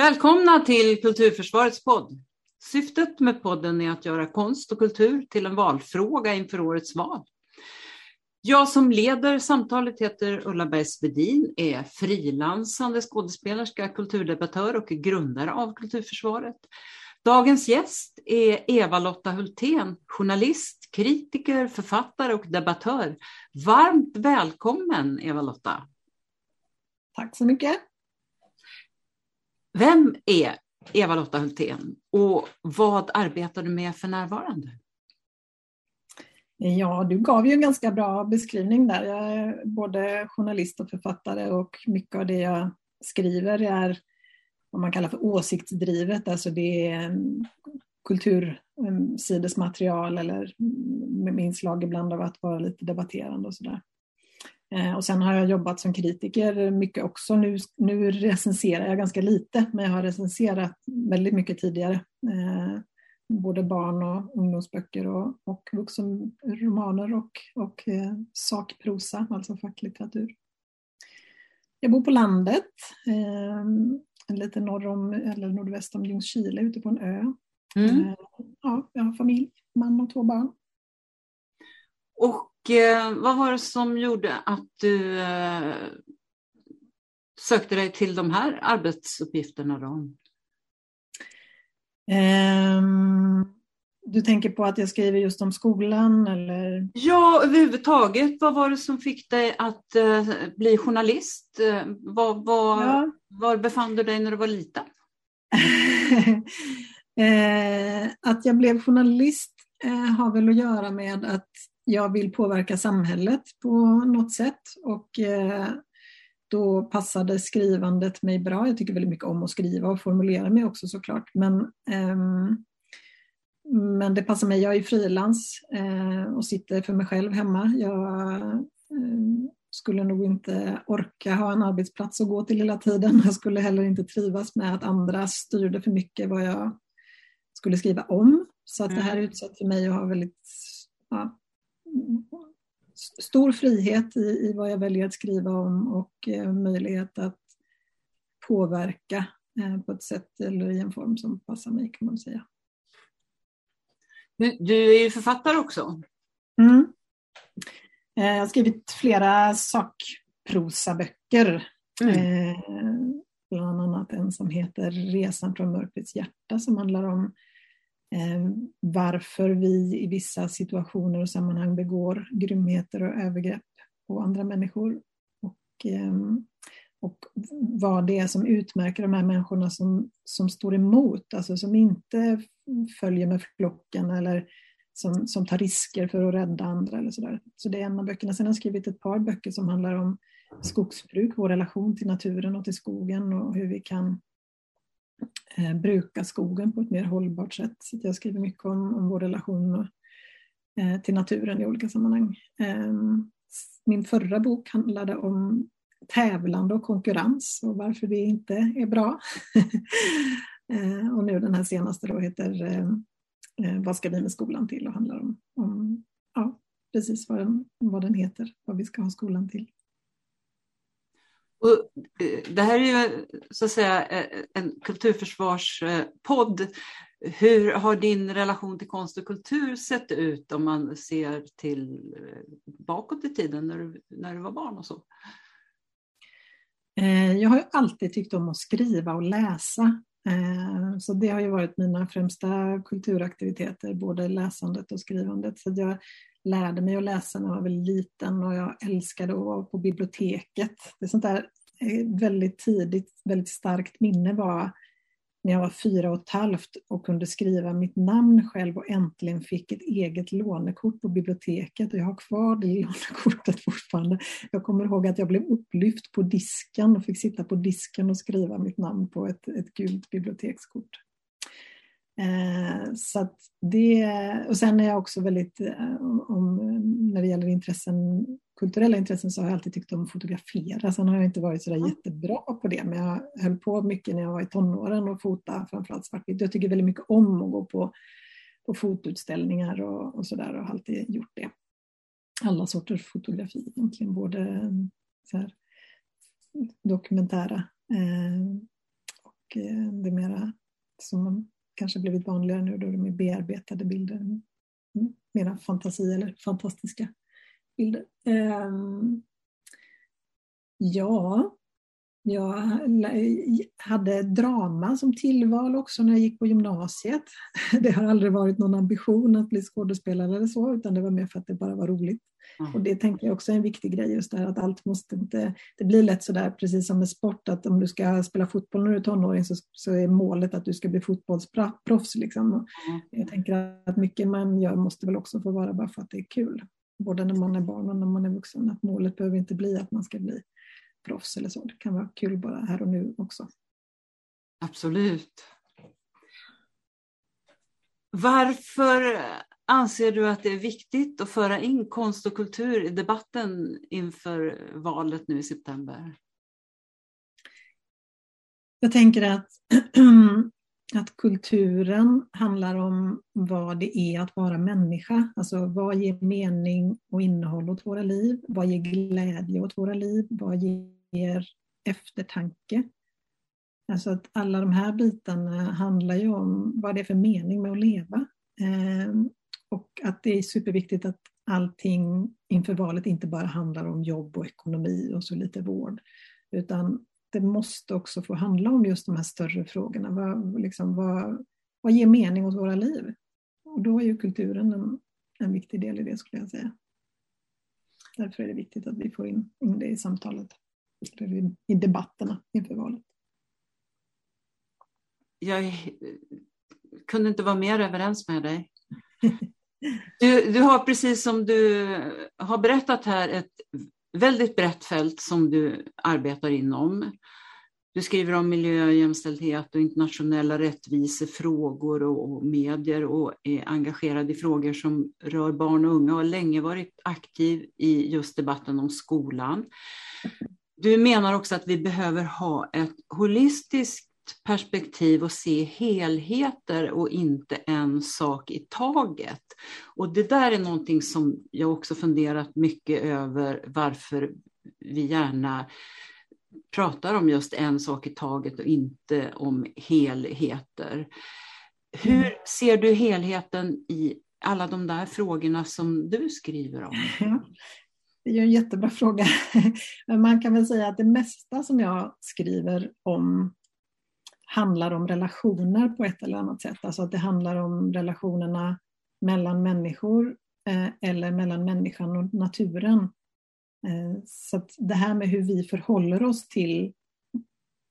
Välkomna till Kulturförsvarets podd. Syftet med podden är att göra konst och kultur till en valfråga inför årets val. Jag som leder samtalet heter Ulla Bergs Bedin, är frilansande skådespelerska, kulturdebattör och grundare av Kulturförsvaret. Dagens gäst är Eva-Lotta Hultén, journalist, kritiker, författare och debattör. Varmt välkommen Eva-Lotta! Tack så mycket! Vem är Eva-Lotta Hultén och vad arbetar du med för närvarande? Ja, du gav ju en ganska bra beskrivning där. Jag är både journalist och författare och mycket av det jag skriver är vad man kallar för åsiktsdrivet, alltså det är kultursidesmaterial eller med inslag ibland av att vara lite debatterande och sådär. Eh, och sen har jag jobbat som kritiker mycket också. Nu, nu recenserar jag ganska lite, men jag har recenserat väldigt mycket tidigare. Eh, både barn och ungdomsböcker och, och vuxenromaner och, och eh, sakprosa, alltså facklitteratur. Jag bor på landet, lite norr om, eller nordväst om Ljungskile, ute på en ö. Mm. Ja, jag har familj, man och två barn. Och vad var det som gjorde att du eh, sökte dig till de här arbetsuppgifterna? Då? Um, du tänker på att jag skriver just om skolan eller? Ja, överhuvudtaget. Vad var det som fick dig att uh, bli journalist? Uh, var, var, ja. var befann du dig när du var liten? uh, att jag blev journalist har väl att göra med att jag vill påverka samhället på något sätt och då passade skrivandet mig bra. Jag tycker väldigt mycket om att skriva och formulera mig också såklart. Men, um, men det passar mig. Jag är frilans uh, och sitter för mig själv hemma. Jag uh, skulle nog inte orka ha en arbetsplats att gå till hela tiden. Jag skulle heller inte trivas med att andra styrde för mycket vad jag skulle skriva om. Så att det här är mm. ett sätt för mig att ha väldigt ja, stor frihet i, i vad jag väljer att skriva om och eh, möjlighet att påverka eh, på ett sätt eller i en form som passar mig kan man säga. Du, du är ju författare också. Mm. Eh, jag har skrivit flera sakprosaböcker. Mm. Eh, bland annat en som heter Resan från mörkrets hjärta som handlar om Eh, varför vi i vissa situationer och sammanhang begår grymheter och övergrepp på andra människor. Och, eh, och vad det är som utmärker de här människorna som, som står emot, alltså som inte följer med flocken eller som, som tar risker för att rädda andra. Eller så, där. så det är en av böckerna. Sen har jag skrivit ett par böcker som handlar om skogsbruk, vår relation till naturen och till skogen och hur vi kan eh, bruka skogen på ett mer hållbart sätt. Så jag skriver mycket om, om vår relation eh, till naturen i olika sammanhang. Eh, min förra bok handlade om tävlande och konkurrens och varför det inte är bra. Eh, och nu den här senaste då heter eh, eh, Vad ska vi med skolan till och handlar om, om ja, precis vad den, vad den heter, vad vi ska ha skolan till. Och eh, det här är ju så att säga eh, en kulturförsvarspodd. Hur har din relation till konst och kultur sett ut om man ser till eh, bakåt i tiden när du, när du var barn och så? Jag har alltid tyckt om att skriva och läsa. Så det har ju varit mina främsta kulturaktiviteter, både läsandet och skrivandet. Så jag lärde mig att läsa när jag var väldigt liten och jag älskade att vara på biblioteket. Det är sånt där eh, väldigt tidigt, väldigt starkt minne var när jag var fyra och ett halvt och kunde skriva mitt namn själv och äntligen fick ett eget lånekort på biblioteket och jag har kvar det lånekortet fortfarande. Jag kommer ihåg att jag blev upplyft på disken och fick sitta på disken och skriva mitt namn på ett, ett gult bibliotekskort. Eh, så det, och sen är jag också väldigt, eh, om, när det gäller intressen, kulturella intressen så har jag alltid tyckt om att fotografera. Sen har jag inte varit sådär mm. jättebra på det, men jag höll på mycket när jag var i tonåren och fota framförallt svartvitt. Jag tycker väldigt mycket om att gå på, på fotutställningar och, och sådär och har alltid gjort det. Alla sorters fotografi egentligen, både så här, dokumentära eh, eh, det mera som kanske blivit vanligare nu då de är bearbetade bilder. Mm, mera fantasi eller fantastiska bilder. Um, ja, jag hade drama som tillval också när jag gick på gymnasiet. Det har aldrig varit någon ambition att bli skådespelare eller så, utan det var mer för att det bara var roligt. Mm. Och det tänker jag också är en viktig grej, just det här att allt måste inte... Det blir lätt sådär, precis som med sport, att om du ska spela fotboll när du är tonåring så, så är målet att du ska bli fotbollsproffs. Liksom. Mm. Jag tänker att mycket man gör måste väl också få vara bara för att det är kul. Både när man är barn och när man är vuxen. Att målet behöver inte bli att man ska bli proffs eller så. Det kan vara kul bara här och nu också. Absolut. Varför anser du att det är viktigt att föra in konst och kultur i debatten inför valet nu i september? Jag tänker att, att kulturen handlar om vad det är att vara människa. Alltså vad ger mening och innehåll åt våra liv? Vad ger glädje åt våra liv? Vad ger eftertanke? Alltså att alla de här bitarna handlar ju om vad det är för mening med att leva. Ehm, och att det är superviktigt att allting inför valet inte bara handlar om jobb och ekonomi och så lite vård. Utan det måste också få handla om just de här större frågorna. Vad, liksom, vad, vad ger mening åt våra liv? Och då är ju kulturen en, en viktig del i det skulle jag säga. Därför är det viktigt att vi får in, in det i samtalet, i, i debatterna inför valet. Jag kunde inte vara mer överens med dig. Du, du har precis som du har berättat här ett väldigt brett fält som du arbetar inom. Du skriver om miljö, jämställdhet och internationella rättvisefrågor och, och medier och är engagerad i frågor som rör barn och unga och har länge varit aktiv i just debatten om skolan. Du menar också att vi behöver ha ett holistiskt perspektiv och se helheter och inte en sak i taget. Och det där är någonting som jag också funderat mycket över varför vi gärna pratar om just en sak i taget och inte om helheter. Hur mm. ser du helheten i alla de där frågorna som du skriver om? Det är en jättebra fråga. Man kan väl säga att det mesta som jag skriver om handlar om relationer på ett eller annat sätt. Alltså att det handlar om relationerna mellan människor eh, eller mellan människan och naturen. Eh, så det här med hur vi förhåller oss till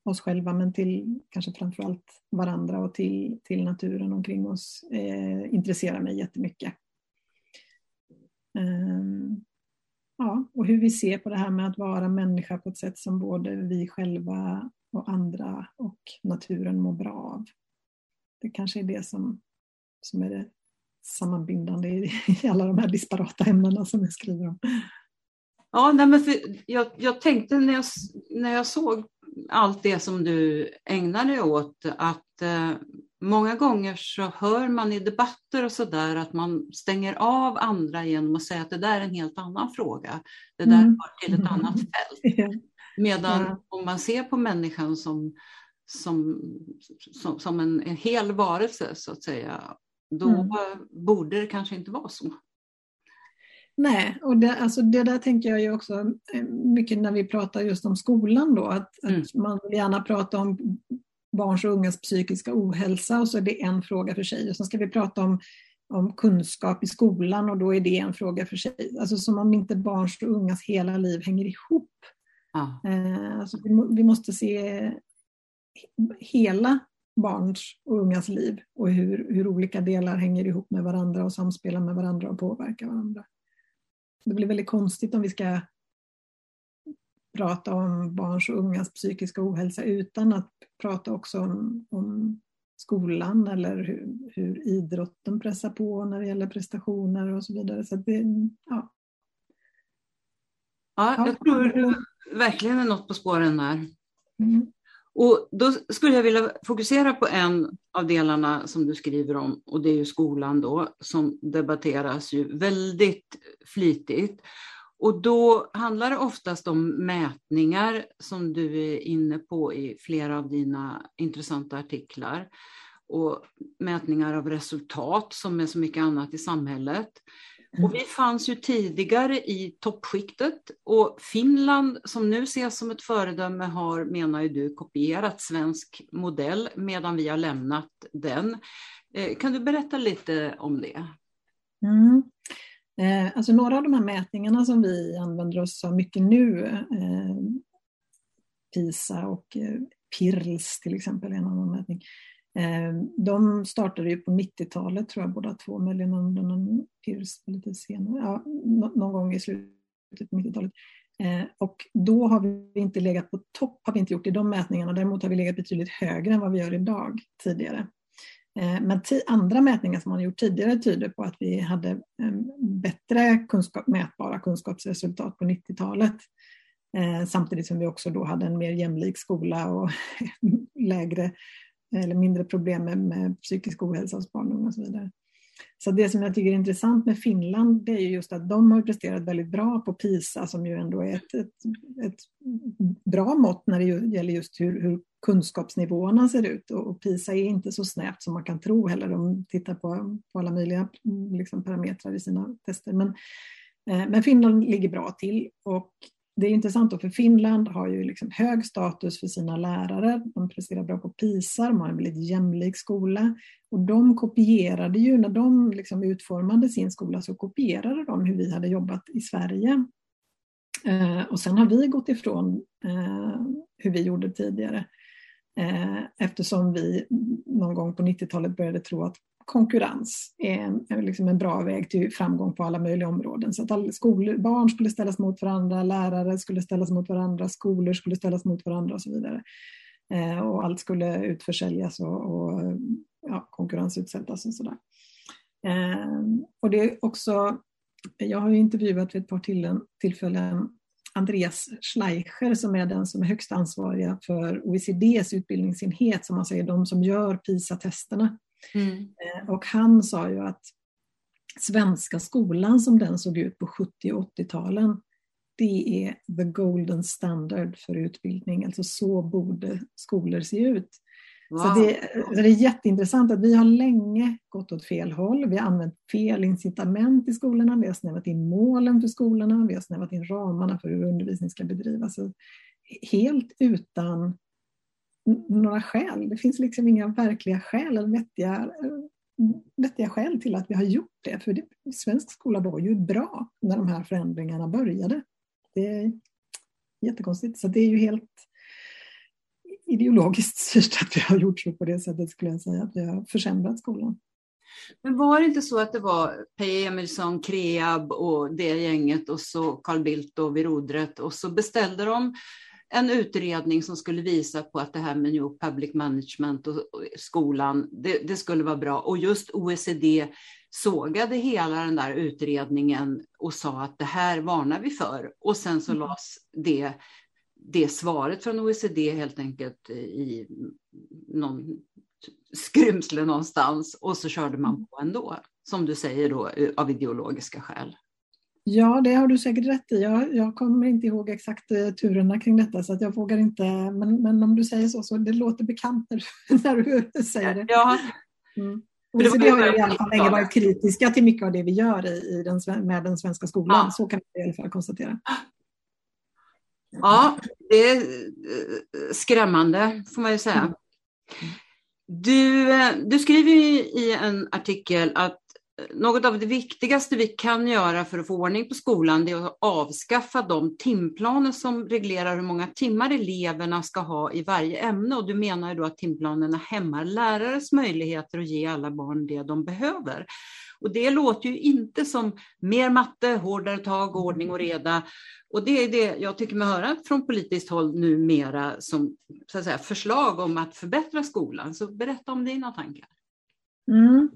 oss själva men till kanske framförallt varandra och till, till naturen omkring oss eh, intresserar mig jättemycket. Ehm, ja, och hur vi ser på det här med att vara människa på ett sätt som både vi själva och andra och naturen mår bra av. Det kanske är det som, som är det sammanbindande i, i alla de här disparata ämnena som jag skriver om. Ja, nej, men jag, jag tänkte när jag, när jag såg allt det som du ägnar dig åt att eh, många gånger så hör man i debatter och så där att man stänger av andra genom att säga att det där är en helt annan fråga. Det där mm. hör till ett annat fält. Medan ja. om man ser på människan som, som, som, som en, en hel varelse så att säga, då mm. borde det kanske inte vara så. Nej, och det, alltså det där tänker jag ju också eh, mycket när vi pratar just om skolan då, att, mm. att man vill gärna prata om barns och ungas psykiska ohälsa och så är det en fråga för sig. Och sen ska vi prata om, om kunskap i skolan och då är det en fråga för sig. Alltså som om inte barns och ungas hela liv hänger ihop. Ja. Eh, alltså vi måste se hela barns och ungas liv och hur, hur olika delar hänger ihop med varandra och samspelar med varandra och påverkar varandra. Det blir väldigt konstigt om vi ska prata om barns och ungas psykiska ohälsa utan att prata också om, om skolan eller hur, hur, idrotten pressar på när det gäller prestationer och så vidare. Så det, ja ja, jag tror du verkligen är något på spåren där. Mm. Och då skulle jag vilja fokusera på en av delarna som du skriver om och det är ju skolan då som debatteras ju väldigt flitigt. Och då handlar det oftast om mätningar som du är inne på i flera av dina intressanta artiklar. Och mätningar av resultat som är så mycket annat i samhället. Mm. Och vi fanns ju tidigare i toppskiktet och Finland som nu ses som ett föredöme har, menar ju du, kopierat svensk modell medan vi har lämnat den. Eh, kan du berätta lite om det? Mm. Eh, alltså några av de här mätningarna som vi använder oss av mycket nu, eh, PISA och PIRLS till exempel, en annan mätning, Eh, de startade ju på 90-talet tror jag båda två, möjligen någon PIRLS lite senare, ja, någon gång i slutet på 90-talet. Eh, och då har vi inte legat på topp, har vi inte gjort i de mätningarna, däremot har vi legat betydligt högre än vad vi gör idag tidigare. Eh, men andra mätningar som man gjort tidigare tyder på att vi hade bättre kunskap, mätbara kunskapsresultat på 90-talet. Samtidigt som vi också då hade en mer jämlik skola och lägre eller mindre problem med, med psykisk ohälsa hos barn och, och så vidare. Så det som jag tycker är intressant med Finland det är just att de har presterat väldigt bra på PISA som ju ändå är ett, ett, ett bra mått när det gäller just hur, hur kunskapsnivåerna ser ut. Och PISA är inte så snävt som man kan tro heller. De tittar på, på alla möjliga liksom, parametrar i sina tester. Men, eh, men Finland ligger bra till och det är intressant då, för Finland har ju liksom hög status för sina lärare. De presterar bra på PISA, de har en väldigt jämlik skola. Och de kopierade ju, när de liksom utformade sin skola, så kopierade de hur vi hade jobbat i Sverige. Eh, och sen har vi gått ifrån eh, hur vi gjorde tidigare. Eh, eftersom vi någon gång på 90-talet började tro att konkurrens är en, liksom en bra väg till framgång på alla möjliga områden. Så att alla skolor, barn skulle ställas mot varandra, lärare skulle ställas mot varandra, skolor skulle ställas mot varandra och så vidare. Eh, och allt skulle utförsäljas och, och ja, konkurrensutsättas och sådär. Eh, och det är också, jag har intervjuat vid ett par tillfällen Andreas Schleicher som är den som är högst ansvariga för OECDs utbildningsenhet, som man säger, de som gör PISA-testerna. Mm. Eh, och han sa ju att svenska skolan som den såg ut på 70 och 80-talen, det är the golden standard för utbildning. Alltså så borde skolor se ut. Wow. Så, det, så det är jätteintressant att vi har länge gått åt fel håll. Vi har använt fel incitament i skolorna. Vi har snävat in målen för skolorna. Vi har snävat in ramarna för hur undervisning ska bedrivas. Helt utan några skäl. Det finns liksom inga verkliga skäl eller vettiga, vettiga skäl till att vi har gjort det. För det, svensk skola var ju bra när de här förändringarna började. Det är jättekonstigt. Så det är ju helt ideologiskt styrt att vi har gjort så på det sättet skulle jag säga, att vi har försämrat skolan. Men var det inte så att det var Peje Emilsson, Kreab och det gänget och så Carl Bildt och vid rodret och så beställde de en utredning som skulle visa på att det här med New Public Management och skolan, det, det, skulle vara bra. Och just OECD sågade hela den där utredningen och sa att det här varnar vi för. Och sen så mm. lades det det svaret från OECD helt enkelt i någon skrymsle någonstans och så körde man mm. på ändå, som du säger då av ideologiska skäl. Ja, det har du säkert rätt i. Jag, jag kommer inte ihåg exakt eh, turerna kring detta så att jag vågar inte, men, men om du säger så, så det låter bekant när du, när du säger det. Ja. Mm. OECD har i alla fall länge varit kritiska till mycket av det vi gör i, i den, med den svenska skolan, ja. så kan vi i alla fall konstatera. Ja, det är eh, skrämmande får man ju säga. Mm. Du, eh, du skriver i en artikel att något av det viktigaste vi kan göra för att få ordning på skolan är att avskaffa de timplaner som reglerar hur många timmar eleverna ska ha i varje ämne. Och du menar ju då att timplanerna hämmar lärares möjligheter att ge alla barn det de behöver. Och det låter ju inte som mer matte, hårdare tag, ordning och reda. Och det är det jag tycker mig höra från politiskt håll numera som så att säga, förslag om att förbättra skolan. Så berätta om dina tankar. Mm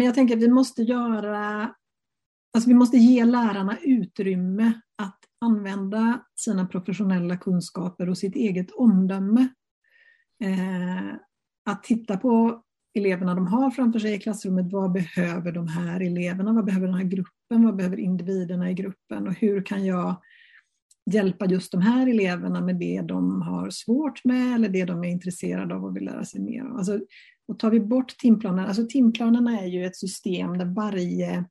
jag tänker att vi måste göra Alltså vi måste ge lärarna utrymme att använda sina professionella kunskaper och sitt eget omdöme. Eh, att titta på eleverna de har framför sig i klassrummet. Vad behöver de här eleverna? Vad behöver den här gruppen? Vad behöver individerna i gruppen? Och hur kan jag hjälpa just de här eleverna med det de har svårt med eller det de är intresserade av och vill lära sig mer om. Alltså, och tar vi bort timplanen, alltså timplanerna är ju ett system där varje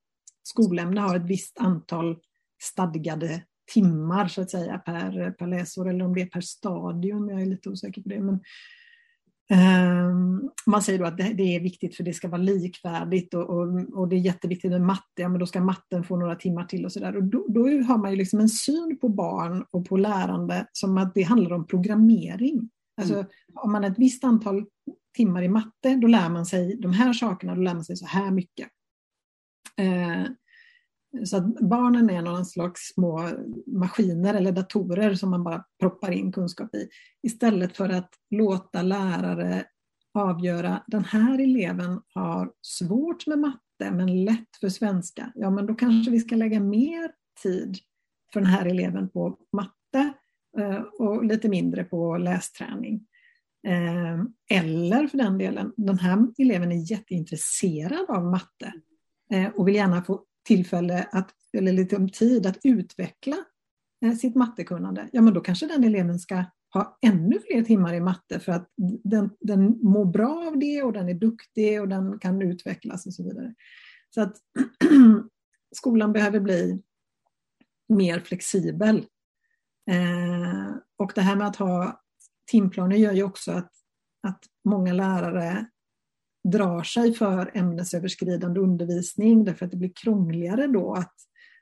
skolämne har ett visst antal stadgade timmar så att säga per, per läsår eller om det är per stadium, jag är lite osäker på det. Men, um, man säger då att det, det, är viktigt för det ska vara likvärdigt och, och, och, det är jätteviktigt med matte, ja men då ska matten få några timmar till och sådär. då, då har man ju liksom en syn på barn och på lärande som att det handlar om programmering. Alltså, mm. Om man har ett visst antal timmar i matte, då lär man sig de här sakerna, då lär man sig så här mycket. Eh, så att barnen är någon slags små maskiner eller datorer som man bara proppar in kunskap i. Istället för att låta lärare avgöra, den här eleven har svårt med matte men lätt för svenska. Ja, men då kanske vi ska lägga mer tid för den här eleven på matte eh, och lite mindre på lästräning. Eh, eller för den delen, den här eleven är jätteintresserad av matte eh, och vill gärna få tillfälle att, eller lite om tid att utveckla eh, sitt mattekunnande, ja men då kanske den eleven ska ha ännu fler timmar i matte för att den, den mår bra av det och den är duktig och den kan utvecklas och så vidare. Så att skolan behöver bli mer flexibel. Eh, och det här med att ha timplaner gör ju också att, att många lärare drar sig för ämnesöverskridande undervisning därför att det blir krångligare då att,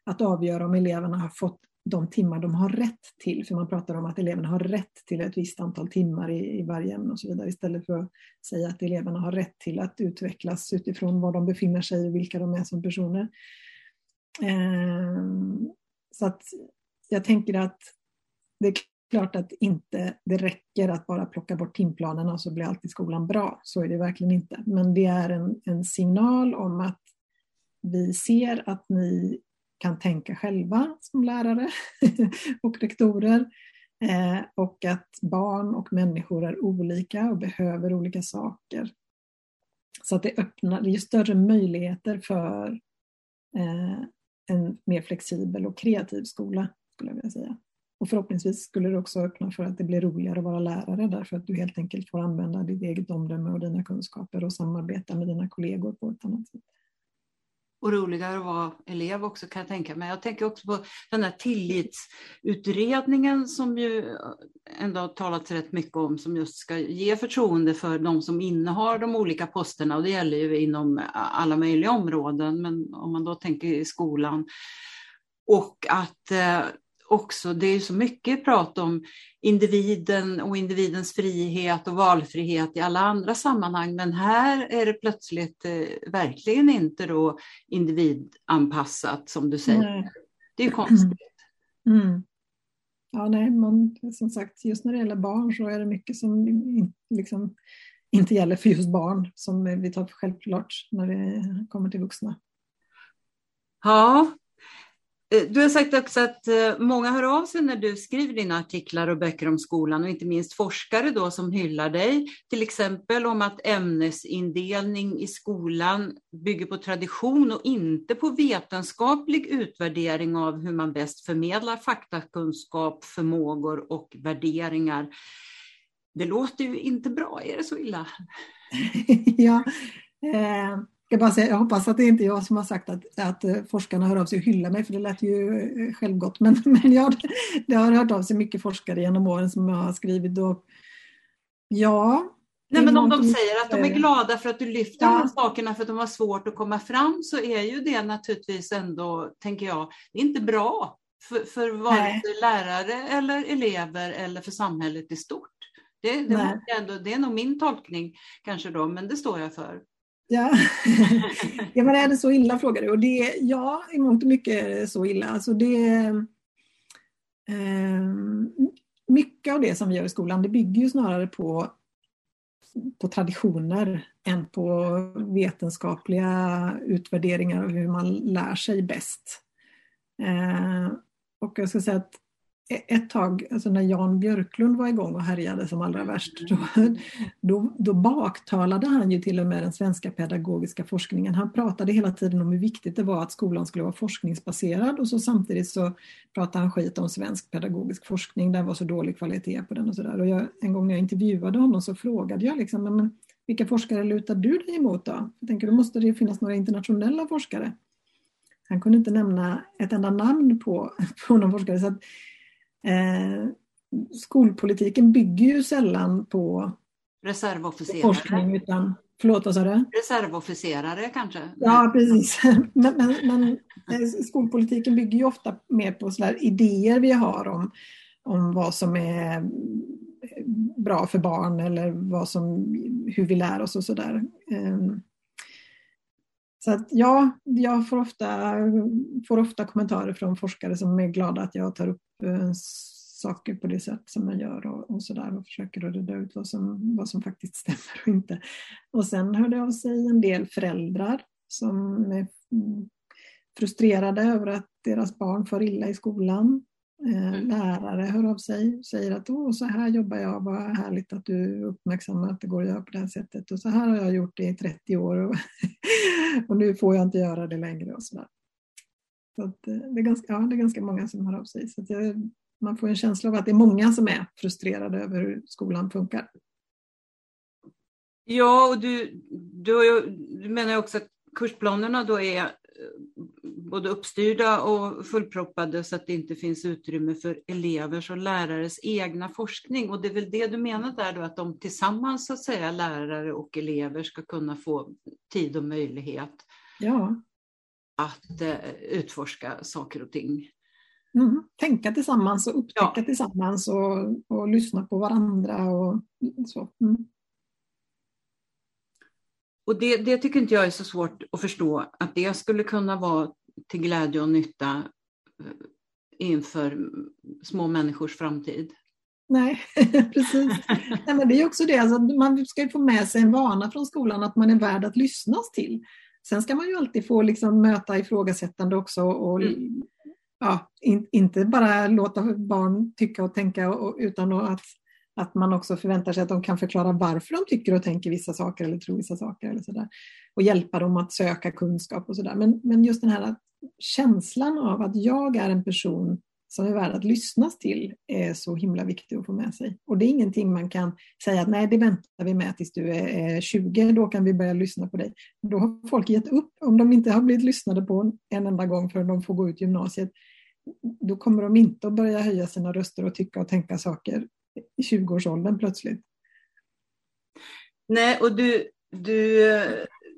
att avgöra om eleverna har fått de timmar de har rätt till. För man pratar om att eleverna har rätt till ett visst antal timmar i, i varje ämne och så vidare istället för att säga att eleverna har rätt till att utvecklas utifrån var de befinner sig och vilka de är som personer. Eh, så att jag tänker att det klart att inte det räcker att bara plocka bort timplanerna så blir alltid skolan bra. Så är det verkligen inte. Men det är en, en signal om att vi ser att ni kan tänka själva som lärare och rektorer eh, och att barn och människor är olika och behöver olika saker. Så att det öppnar, det ger större möjligheter för eh, en mer flexibel och kreativ skola, skulle jag vilja säga. Och förhoppningsvis skulle det också öppna för att det blir roligare att vara lärare därför att du helt enkelt får använda ditt eget omdöme och dina kunskaper och samarbeta med dina kollegor på ett annat sätt. Och roligare att vara elev också kan jag tänka mig. Jag tänker också på den här tillitsutredningen som ju ändå har talats rätt mycket om som just ska ge förtroende för de som innehar de olika posterna och det gäller ju inom alla möjliga områden men om man då tänker i skolan. Och att eh, också, det är så mycket prat om individen och individens frihet och valfrihet i alla andra sammanhang, men här är det plötsligt eh, verkligen inte då individanpassat som du säger. Nej. Det är ju konstigt. Mm. Ja, nej, man, som sagt, just när det gäller barn så är det mycket som liksom inte gäller för just barn som vi tar för självklart när det kommer till vuxna. Ja, Eh, du har sagt också att eh, många hör av sig när du skriver dina artiklar och böcker om skolan och inte minst forskare då som hyllar dig. Till exempel om att ämnesindelning i skolan bygger på tradition och inte på vetenskaplig utvärdering av hur man bäst förmedlar faktakunskap, förmågor och värderingar. Det låter ju inte bra, är det så illa? ja, eh, jag, bara säga, jag hoppas att det inte är jag som har sagt att, att eh, forskarna hör av sig och hyllar mig, för det lät ju eh, självgott. Men, men jag, det har hört av sig mycket forskare genom åren som jag har skrivit. Och, ja, Nej, men om de säger att de är glada för att du lyfter ja. de här sakerna för att de har svårt att komma fram så är ju det naturligtvis ändå, tänker jag, inte bra för, för vare sig lärare eller elever eller för samhället i stort. Det, det, ändå, det är nog min tolkning kanske då, men det står jag för. Ja. ja, men är det så illa frågar du? Och det, ja, i mångt och mycket är det så illa. Alltså det, eh, mycket av det som vi gör i skolan det bygger ju snarare på, på traditioner än på vetenskapliga utvärderingar av hur man lär sig bäst. Eh, och jag ska säga att E- ett tag, alltså när Jan Björklund var igång och härjade som allra värst, då, då, då baktalade han ju till och med den svenska pedagogiska forskningen. Han pratade hela tiden om hur viktigt det var att skolan skulle vara forskningsbaserad och så samtidigt så pratade han skit om svensk pedagogisk forskning, den var så dålig kvalitet på den och sådär. En gång när jag intervjuade honom så frågade jag liksom, men vilka forskare lutar du dig emot då? Jag tänker, då måste det finnas några internationella forskare. Han kunde inte nämna ett enda namn på, på någon forskare. Så att, eh, skolpolitiken bygger ju sällan på Reservofficerare. forskning utan Förlåt, vad sa du? Reservofficerare kanske? Ja, precis. Men, men, men, eh, skolpolitiken bygger ju ofta mer på sådär idéer vi har om, om vad som är bra för barn eller vad som, hur vi lär oss och sådär. Ehm, så att ja, jag får ofta, får ofta kommentarer från forskare som är glada att jag tar upp eh, saker på det sätt som jag gör och, och sådär och försöker att reda ut vad som, vad som faktiskt stämmer och inte. Och sen hörde av sig en del föräldrar som är mm, frustrerade över att deras barn får illa i skolan. Eh, mm. Lärare hör av sig och säger att Åh, så här jobbar jag, vad härligt att du uppmärksammar att det går att göra på det här sättet. Och så här har jag gjort det i 30 år och, och nu får jag inte göra det längre. Och så där. Så eh, det, är ganska, ja, det är ganska många som hör av sig. Så jag, man får en känsla av att det är många som är frustrerade över hur skolan funkar. Ja, och du, du, du menar också att kursplanerna då är både uppstyrda och fullproppade så att det inte finns utrymme för elevers och lärares egna forskning. Och det är väl det du menar där då, att de tillsammans, så att säga, lärare och elever ska kunna få tid och möjlighet ja. att eh, utforska saker och ting. Mm. Tänka tillsammans och upptäcka ja. tillsammans och, och lyssna på varandra och så. Mm. Och det, det, tycker inte jag är så svårt att förstå, att det skulle kunna vara till glädje och nytta eh, inför små människors framtid. Nej, precis. Nej, men det är också det, alltså, man ska ju få med sig en vana från skolan att man är värd att lyssnas till. Sen ska man ju alltid få liksom, möta ifrågasättande också och mm. ja, in, inte bara låta barn tycka och tänka och, utan att att man också förväntar sig att de kan förklara varför de tycker och tänker vissa saker eller tror vissa saker. Eller så där. Och hjälpa dem att söka kunskap och sådär. Men, men just den här känslan av att jag är en person som är värd att lyssnas till är så himla viktig att få med sig. Och det är ingenting man kan säga att nej, det väntar vi med tills du är 20, då kan vi börja lyssna på dig. Då har folk gett upp. Om de inte har blivit lyssnade på en enda gång förrän de får gå ut gymnasiet, då kommer de inte att börja höja sina röster och tycka och tänka saker i 20-årsåldern plötsligt. Nej, och du, du,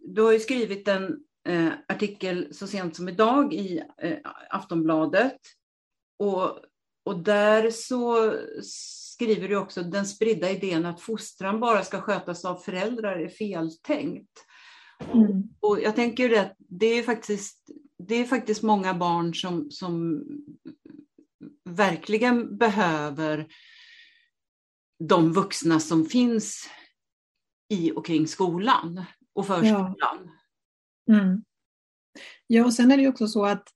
du har ju skrivit en eh, artikel så sent som idag i eh, Aftonbladet. Och, och där så skriver du också den spridda idén att fostran bara ska skötas av föräldrar är feltänkt. Mm. Och jag tänker att det är faktiskt, det är faktiskt många barn som, som verkligen behöver de vuxna som finns i och kring skolan och förskolan. Ja, mm. ja och sen är det ju också så att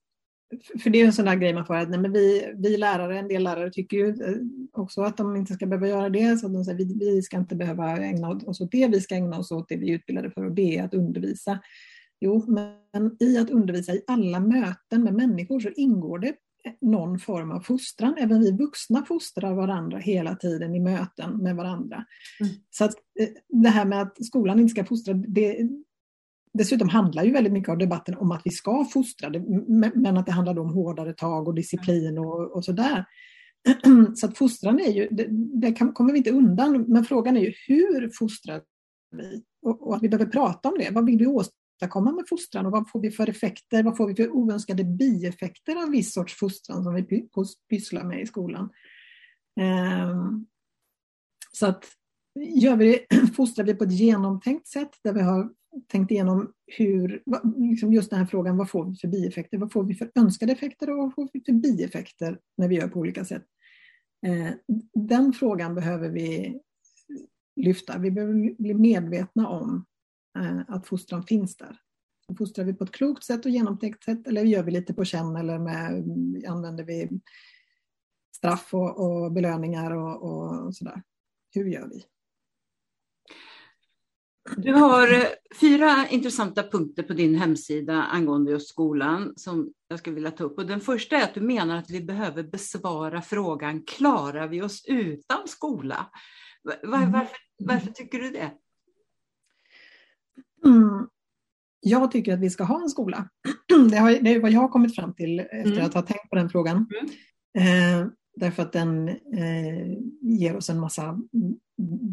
för det är en sån där grej man får att nej, men vi, vi lärare, en del lärare tycker ju eh, också att de inte ska behöva göra det. Så de säger vi, vi ska inte behöva ägna oss åt det, vi ska ägna oss åt det vi är utbildade för och det är att undervisa. Jo, men i att undervisa i alla möten med människor så ingår det någon form av fostran. Även vi vuxna fostrar varandra hela tiden i möten med varandra. Mm. Så att eh, det här med att skolan inte ska fostra, det, dessutom handlar ju väldigt mycket av debatten om att vi ska fostra, men att det handlar om hårdare tag och disciplin och, och sådär. Så att fostran är ju, det, det kan, kommer vi inte undan, men frågan är ju hur fostrar vi? Och, och, att vi behöver prata om det. Vad vill vi åstadkomma åstadkomma med fostran och vad får vi för effekter? Vad får vi för oönskade bieffekter av viss sorts fostran som vi pysslar med i skolan? Ehm, så att gör vi det, fostrar vi på ett genomtänkt sätt där vi har tänkt igenom hur, liksom just den här frågan, vad får vi för bieffekter? Vad får vi för önskade effekter och vad får vi för bieffekter när vi gör på olika sätt? Ehm, den frågan behöver vi lyfta. Vi behöver bli medvetna om att fostran finns där. Fostrar vi på ett klokt sätt och genomtänkt sätt eller gör vi lite på känn eller med, använder vi straff och, och belöningar och, och sådär. Hur gör vi? Du har eh, fyra intressanta punkter på din hemsida angående just skolan som jag skulle vilja ta upp. Och den första är att du menar att vi behöver besvara frågan, klarar vi oss utan skola? Var, mm. varför, varför, tycker du det? Mm. Jag tycker att vi ska ha en skola. Det, har, det är vad jag har kommit fram till efter mm. att ha tänkt på den frågan. Mm. Eh, därför att den eh, ger oss en massa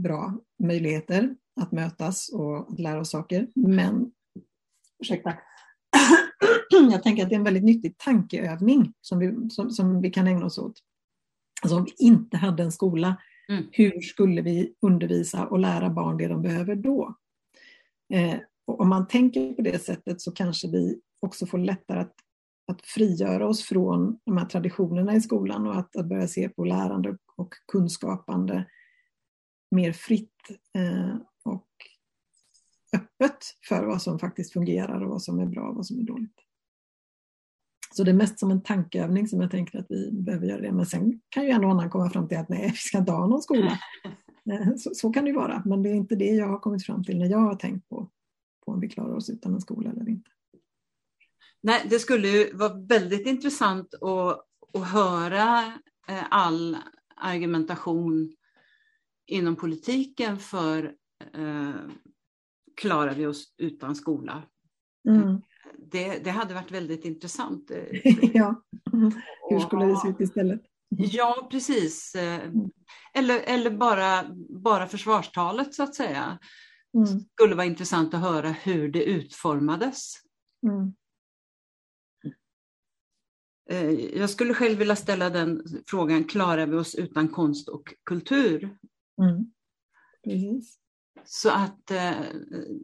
bra möjligheter att mötas och att lära oss saker. Men, ursäkta, jag tänker att det är en väldigt nyttig tankeövning som vi, som, som vi kan ägna oss åt. Alltså om vi inte hade en skola, mm. hur skulle vi undervisa och lära barn det de behöver då? Eh, och om man tänker på det sättet så kanske vi också får lättare att, att frigöra oss från de här traditionerna i skolan och att, att börja se på lärande och kunskapande mer fritt eh, och öppet för vad som faktiskt fungerar och vad som är bra och vad som är dåligt. Så det är mest som en tankeövning som jag tänker att vi behöver göra det. Men sen kan ju en och annan komma fram till att nej, vi ska inte ha någon skola. Eh, så, så, kan det vara, men det är inte det jag har kommit fram till när jag har tänkt på, på om vi klarar oss utan en skola eller inte. Nej, det skulle ju vara väldigt intressant att, att höra eh, all argumentation inom politiken för eh, klarar vi oss utan skola? Mm. Det, det, hade varit väldigt intressant. ja, hur skulle det se ut istället? Ja, precis. Eh. Eller, eller bara, bara försvarstalet så att säga. Mm. skulle vara intressant att höra hur det utformades. Mm. Eh, jag skulle själv vilja ställa den frågan, klarar vi oss utan konst och kultur? Mm. Precis. Så att eh,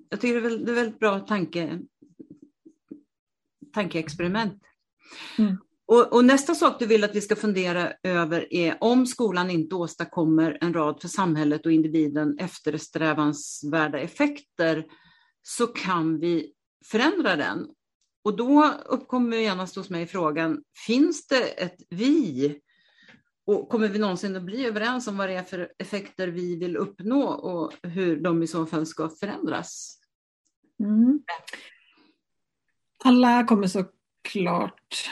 jag tycker det är, det är väldigt bra tanke, tankeexperiment. Mm. Och, och, nästa sak du vill att vi ska fundera över är om skolan inte åstadkommer en rad för samhället och individen eftersträvansvärda effekter så kan vi förändra den. Och då uppkommer genast hos mig frågan, finns det ett vi och kommer vi någonsin att bli överens om vad det är för effekter vi vill uppnå och hur de i så fall ska förändras? Mm. Alla kommer såklart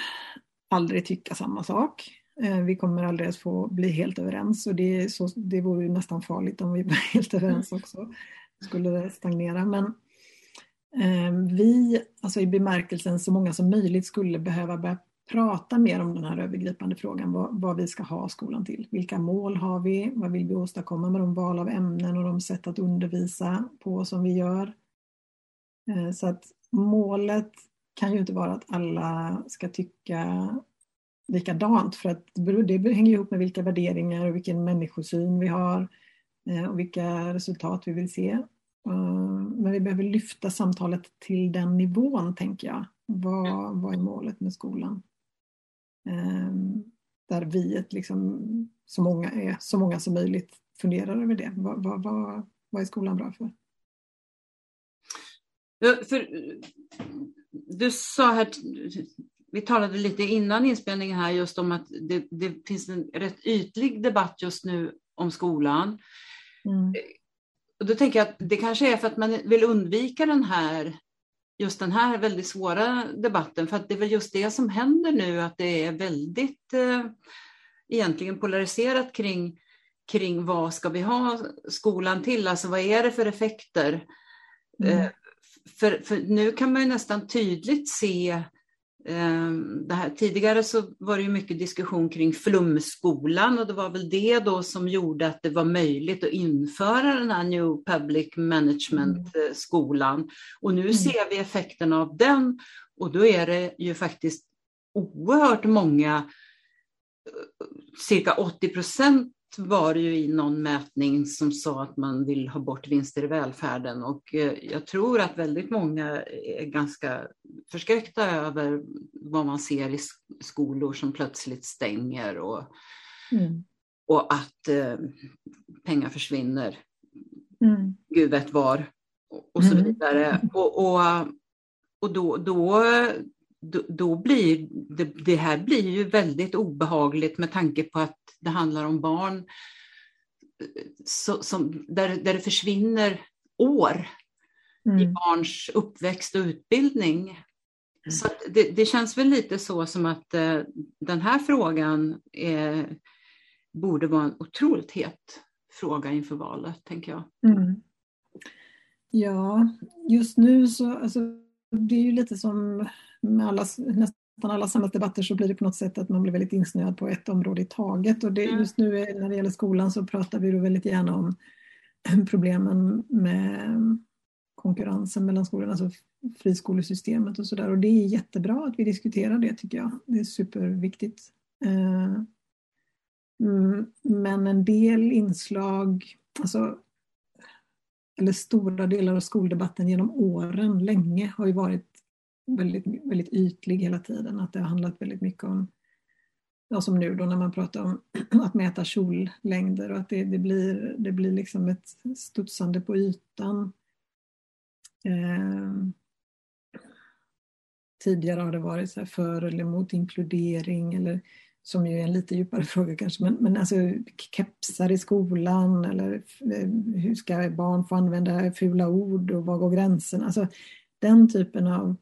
aldrig tycka samma sak. Eh, vi kommer aldrig att få bli helt överens och det, så, det vore nästan farligt om vi var helt överens också. Skulle det stagnera. Men eh, vi, alltså i bemärkelsen så många som möjligt, skulle behöva börja prata mer om den här övergripande frågan, vad, vad, vi ska ha skolan till. Vilka mål har vi? Vad vill vi åstadkomma med de val av ämnen och de sätt att undervisa på som vi gör? Eh, så att målet kan ju inte vara att alla ska tycka likadant för att det hänger ihop med vilka värderingar och vilken människosyn vi har eh, och vilka resultat vi vill se. Eh, men vi behöver lyfta samtalet till den nivån, tänker jag. Vad, vad är målet med skolan? Ehm, där vi, liksom, så, många är, så många som möjligt, funderar över det. Vad, vad, vad, vad är skolan bra för? Ja, för? Du sa här, vi talade lite innan inspelningen här just om att det, det finns en rätt ytlig debatt just nu om skolan. Mm. Och då tänker jag att det kanske är för att man vill undvika den här just den här väldigt svåra debatten, för att det är väl just det som händer nu, att det är väldigt eh, egentligen polariserat kring, kring vad ska vi ha skolan till, alltså vad är det för effekter? Mm. Eh, för, för nu kan man ju nästan tydligt se Ehm, det här, tidigare så var det ju mycket diskussion kring flumskolan och det var väl det då som gjorde att det var möjligt att införa den här New Public Management-skolan. Mm. Och nu mm. ser vi effekterna av den och då är det ju faktiskt oerhört många, cirka 80 procent var det ju i någon mätning som sa att man vill ha bort vinster i välfärden och eh, jag tror att väldigt många är ganska förskräckta över vad man ser i skolor som plötsligt stänger och, mm. och att eh, pengar försvinner. Mm. Gud vet var och så mm. vidare. Och, och, och då, då då, då blir det, det, här blir ju väldigt obehagligt med tanke på att det handlar om barn så, som, där, där det försvinner år mm. i barns uppväxt och utbildning. Mm. Så det, det, känns väl lite så som att eh, den här frågan är, borde vara en otroligt het fråga inför valet, tänker jag. Mm. Ja, just nu så, alltså, det är ju lite som med alla, nästan alla samhällsdebatter så blir det på något sätt att man blir väldigt insnöad på ett område i taget och det, mm. just nu när det gäller skolan så pratar vi då väldigt gärna om problemen med konkurrensen mellan skolorna, alltså friskolesystemet och sådär och det är jättebra att vi diskuterar det tycker jag. Det är superviktigt. Eh, mm, men en del inslag, alltså eller stora delar av skoldebatten genom åren länge har ju varit väldigt, väldigt ytlig hela tiden. Att det har handlat väldigt mycket om, ja, som nu då när man pratar om att mäta kjollängder och att det, det, blir, det blir liksom ett studsande på ytan. Eh, tidigare har det varit så för eller mot inkludering eller som ju är en lite djupare fråga kanske, men, men alltså kepsar i skolan eller eh, hur ska barn få använda fula ord och var går gränsen? Alltså den typen av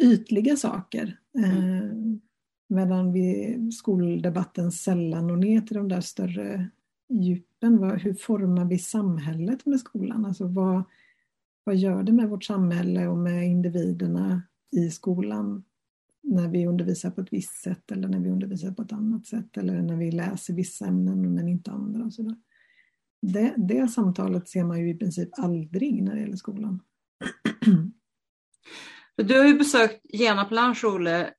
ytliga saker. Mm. Eh, medan vi, skoldebatten sällan når ner till de där större djupen. Vad, hur formar vi samhället med skolan? Alltså vad, vad gör det med vårt samhälle och med individerna i skolan när vi undervisar på ett visst sätt eller när vi undervisar på ett annat sätt eller när vi läser vissa ämnen men inte andra. Och så där. Det, det samtalet ser man ju i princip aldrig när det gäller skolan. Du har ju besökt Jena Planschule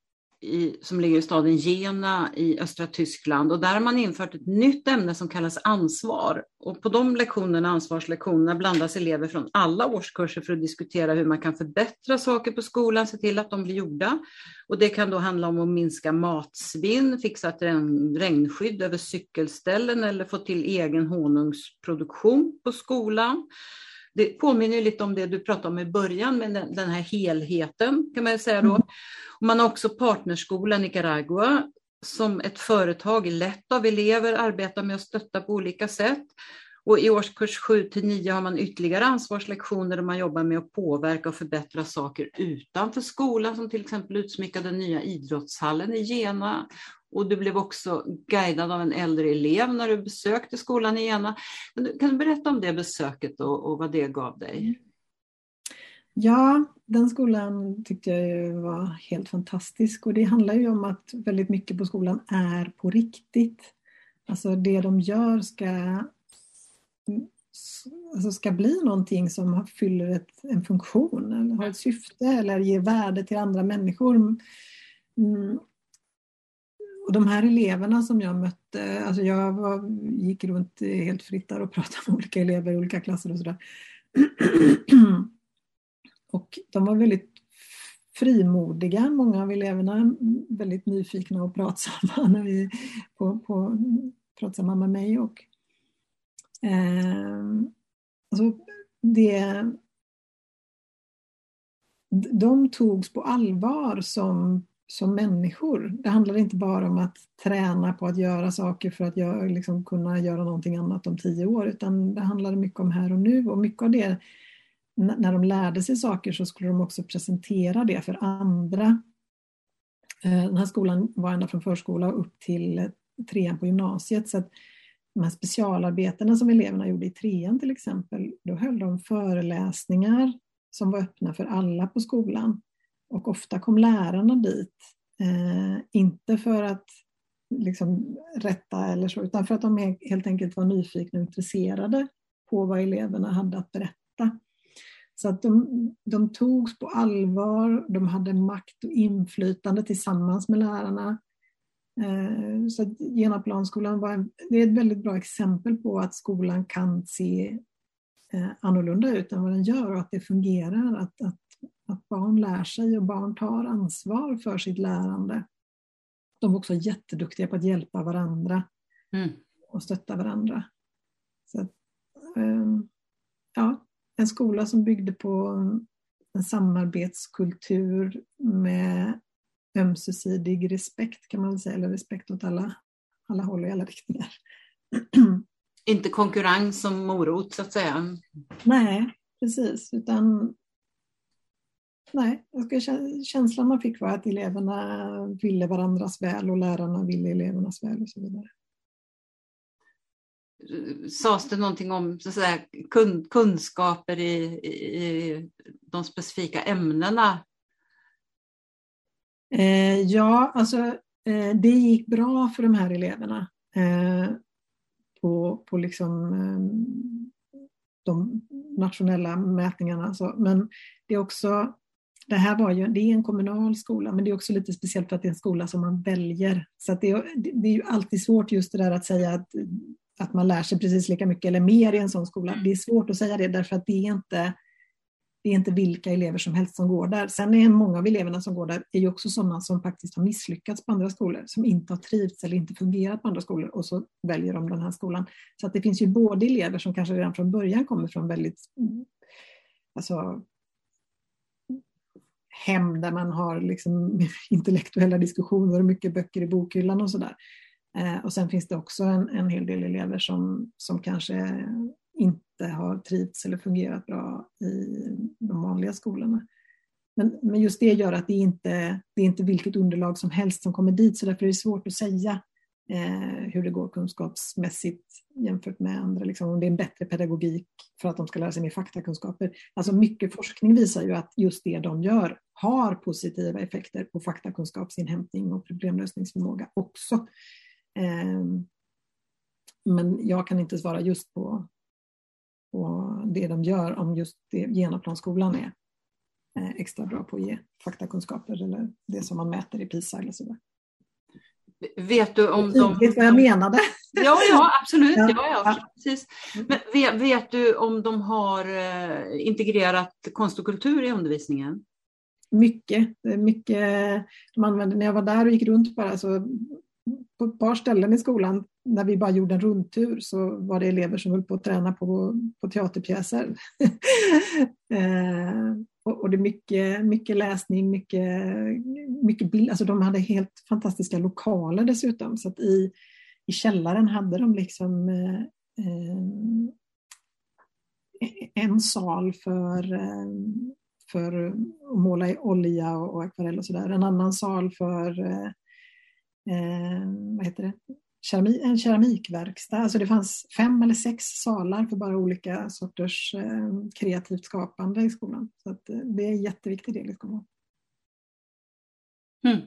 i, som ligger i staden Jena i östra Tyskland och där har man infört ett nytt ämne som kallas ansvar. Och på de lektionerna, ansvarslektionerna blandas elever från alla årskurser för att diskutera hur man kan förbättra saker på skolan, se till att de blir gjorda. Och det kan då handla om att minska matsvinn, fixa ett regnskydd över cykelställen eller få till egen honungsproduktion på skolan det påminner lite om det du pratade om i början med den, den här helheten kan man säga då. Mm. Och man har också Partnerskola Nicaragua som ett företag lett av elever arbetar med att stötta på olika sätt. Och I årskurs 7 till 9 har man ytterligare ansvarslektioner där man jobbar med att påverka och förbättra saker utanför skolan som till exempel utsmycka den nya idrottshallen i Gena och du blev också guidad av en äldre elev när du besökte skolan i Jena. Kan du berätta om det besöket och, och vad det gav dig? Mm. Ja, den skolan tyckte jag var helt fantastisk och det handlar ju om att väldigt mycket på skolan är på riktigt. Alltså det de gör ska, alltså ska bli någonting som fyller ett, en funktion eller har ett syfte eller ger värde till andra människor. Mm. Och de här eleverna som jag mötte, alltså jag var, gick runt helt fritt där och pratade med olika elever i olika klasser och sådär. Och de var väldigt frimodiga, många av eleverna, väldigt nyfikna och pratsamma när vi på, på, pratsamma med mig. Och, eh, alltså det, de togs på allvar som som människor. Det handlar inte bara om att träna på att göra saker för att göra, liksom, kunna göra någonting annat om tio år, utan det handlar mycket om här och nu och mycket av det, när de lärde sig saker så skulle de också presentera det för andra. Eh, den här skolan var ända från förskola upp till eh, trean på gymnasiet, så att de här specialarbetena som eleverna gjorde i trean till exempel, då höll de föreläsningar som var öppna för alla på skolan och ofta kom lärarna dit, eh, inte för att liksom rätta eller så, utan för att de helt enkelt var nyfikna och intresserade på vad eleverna hade att berätta. Så att de, de togs på allvar, de hade makt och inflytande tillsammans med lärarna. Eh, så att Genaplanskolan var en, det är ett väldigt bra exempel på att skolan kan se eh, annorlunda ut än vad den gör och att det fungerar. Att, att att barn lär sig och barn tar ansvar för sitt lärande. De är också jätteduktiga på att hjälpa varandra mm. och stötta varandra. Så, ehm, ja, en skola som byggde på en samarbetskultur med ömsesidig respekt kan man säga, eller respekt åt alla, alla håll och alla riktningar. Inte konkurrens som morot så att säga? Nej, precis, utan nej, känslan man fick var att eleverna ville varandras väl och lärarna ville elevernas väl och så vidare. Sades det någonting om så att säga, kunskaper i, i de specifika ämnena? Eh, ja, alltså eh, det gick bra för de här eleverna eh, på, på liksom, eh, de nationella mätningarna. Så. Men det är också det här var ju, det är en kommunal skola, men det är också lite speciellt för att det är en skola som man väljer. Så det, är, det är ju alltid svårt just det där att säga att, att man lär sig precis lika mycket eller mer i en sån skola. Mm. Det är svårt att säga det därför att det är inte, det är inte vilka elever som helst som går där. Sen är många av eleverna som går där är ju också sådana som faktiskt har misslyckats på andra skolor, som inte har trivts eller inte fungerat på andra skolor och så väljer de den här skolan. Så att det finns ju både elever som kanske redan från början kommer från väldigt alltså, hem där man har liksom intellektuella diskussioner och mycket böcker i bokhyllan och sådär. Eh, och sen finns det också en, en hel del elever som, som kanske inte har trivts eller fungerat bra i de vanliga skolorna. Men, men just det gör att det inte det är inte vilket underlag som helst som kommer dit, så därför är det svårt att säga eh, hur det går kunskapsmässigt jämfört med andra. Liksom, om det är en bättre pedagogik för att de ska lära sig mer faktakunskaper. Alltså mycket forskning visar ju att just det de gör har positiva effekter på faktakunskapsinhämtning och problemlösningsförmåga också. Eh, men jag kan inte svara just på, på det de gör om just det Genaplanskolan är eh, extra bra på att ge faktakunskaper eller det som man mäter i PISA eller sådär. Vet du om de... Vet vad jag menade? Ja, ja absolut. Ja, ja, precis. Men vet, vet, du om de har eh, integrerat konst och kultur i undervisningen? Mycket. mycket de använde, när jag var där och gick runt bara så på ett par ställen i skolan när vi bara gjorde en rundtur så var det elever som höll på att träna på, på teaterpjäser. och, och, det är mycket, mycket läsning, mycket, mycket bild. Alltså de hade helt fantastiska lokaler dessutom. Så att i, i källaren hade de liksom eh, eh en sal för, eh, för att måla i olja och, och akvarell och sådär. En annan sal för eh, eh vad heter det? Keramik, en keramikverkstad. Alltså det fanns fem eller sex salar för bara olika sorters eh, kreativt skapande i skolan. Så att, eh, det är en jätteviktig del i skolan. Mm.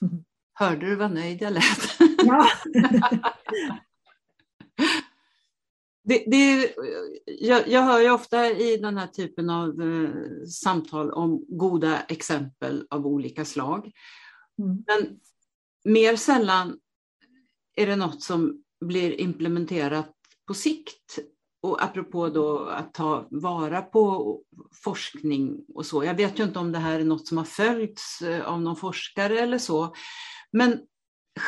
Hörde du vad nöjd jag lät? Ja. det, det, jag, jag, hör ju ofta i den här typen av eh, samtal om goda exempel av olika slag. Mm. Men mer sällan är det något som blir implementerat på sikt? Och apropå då att ta vara på forskning och så. Jag vet ju inte om det här är något som har följts eh, av någon forskare eller så. Men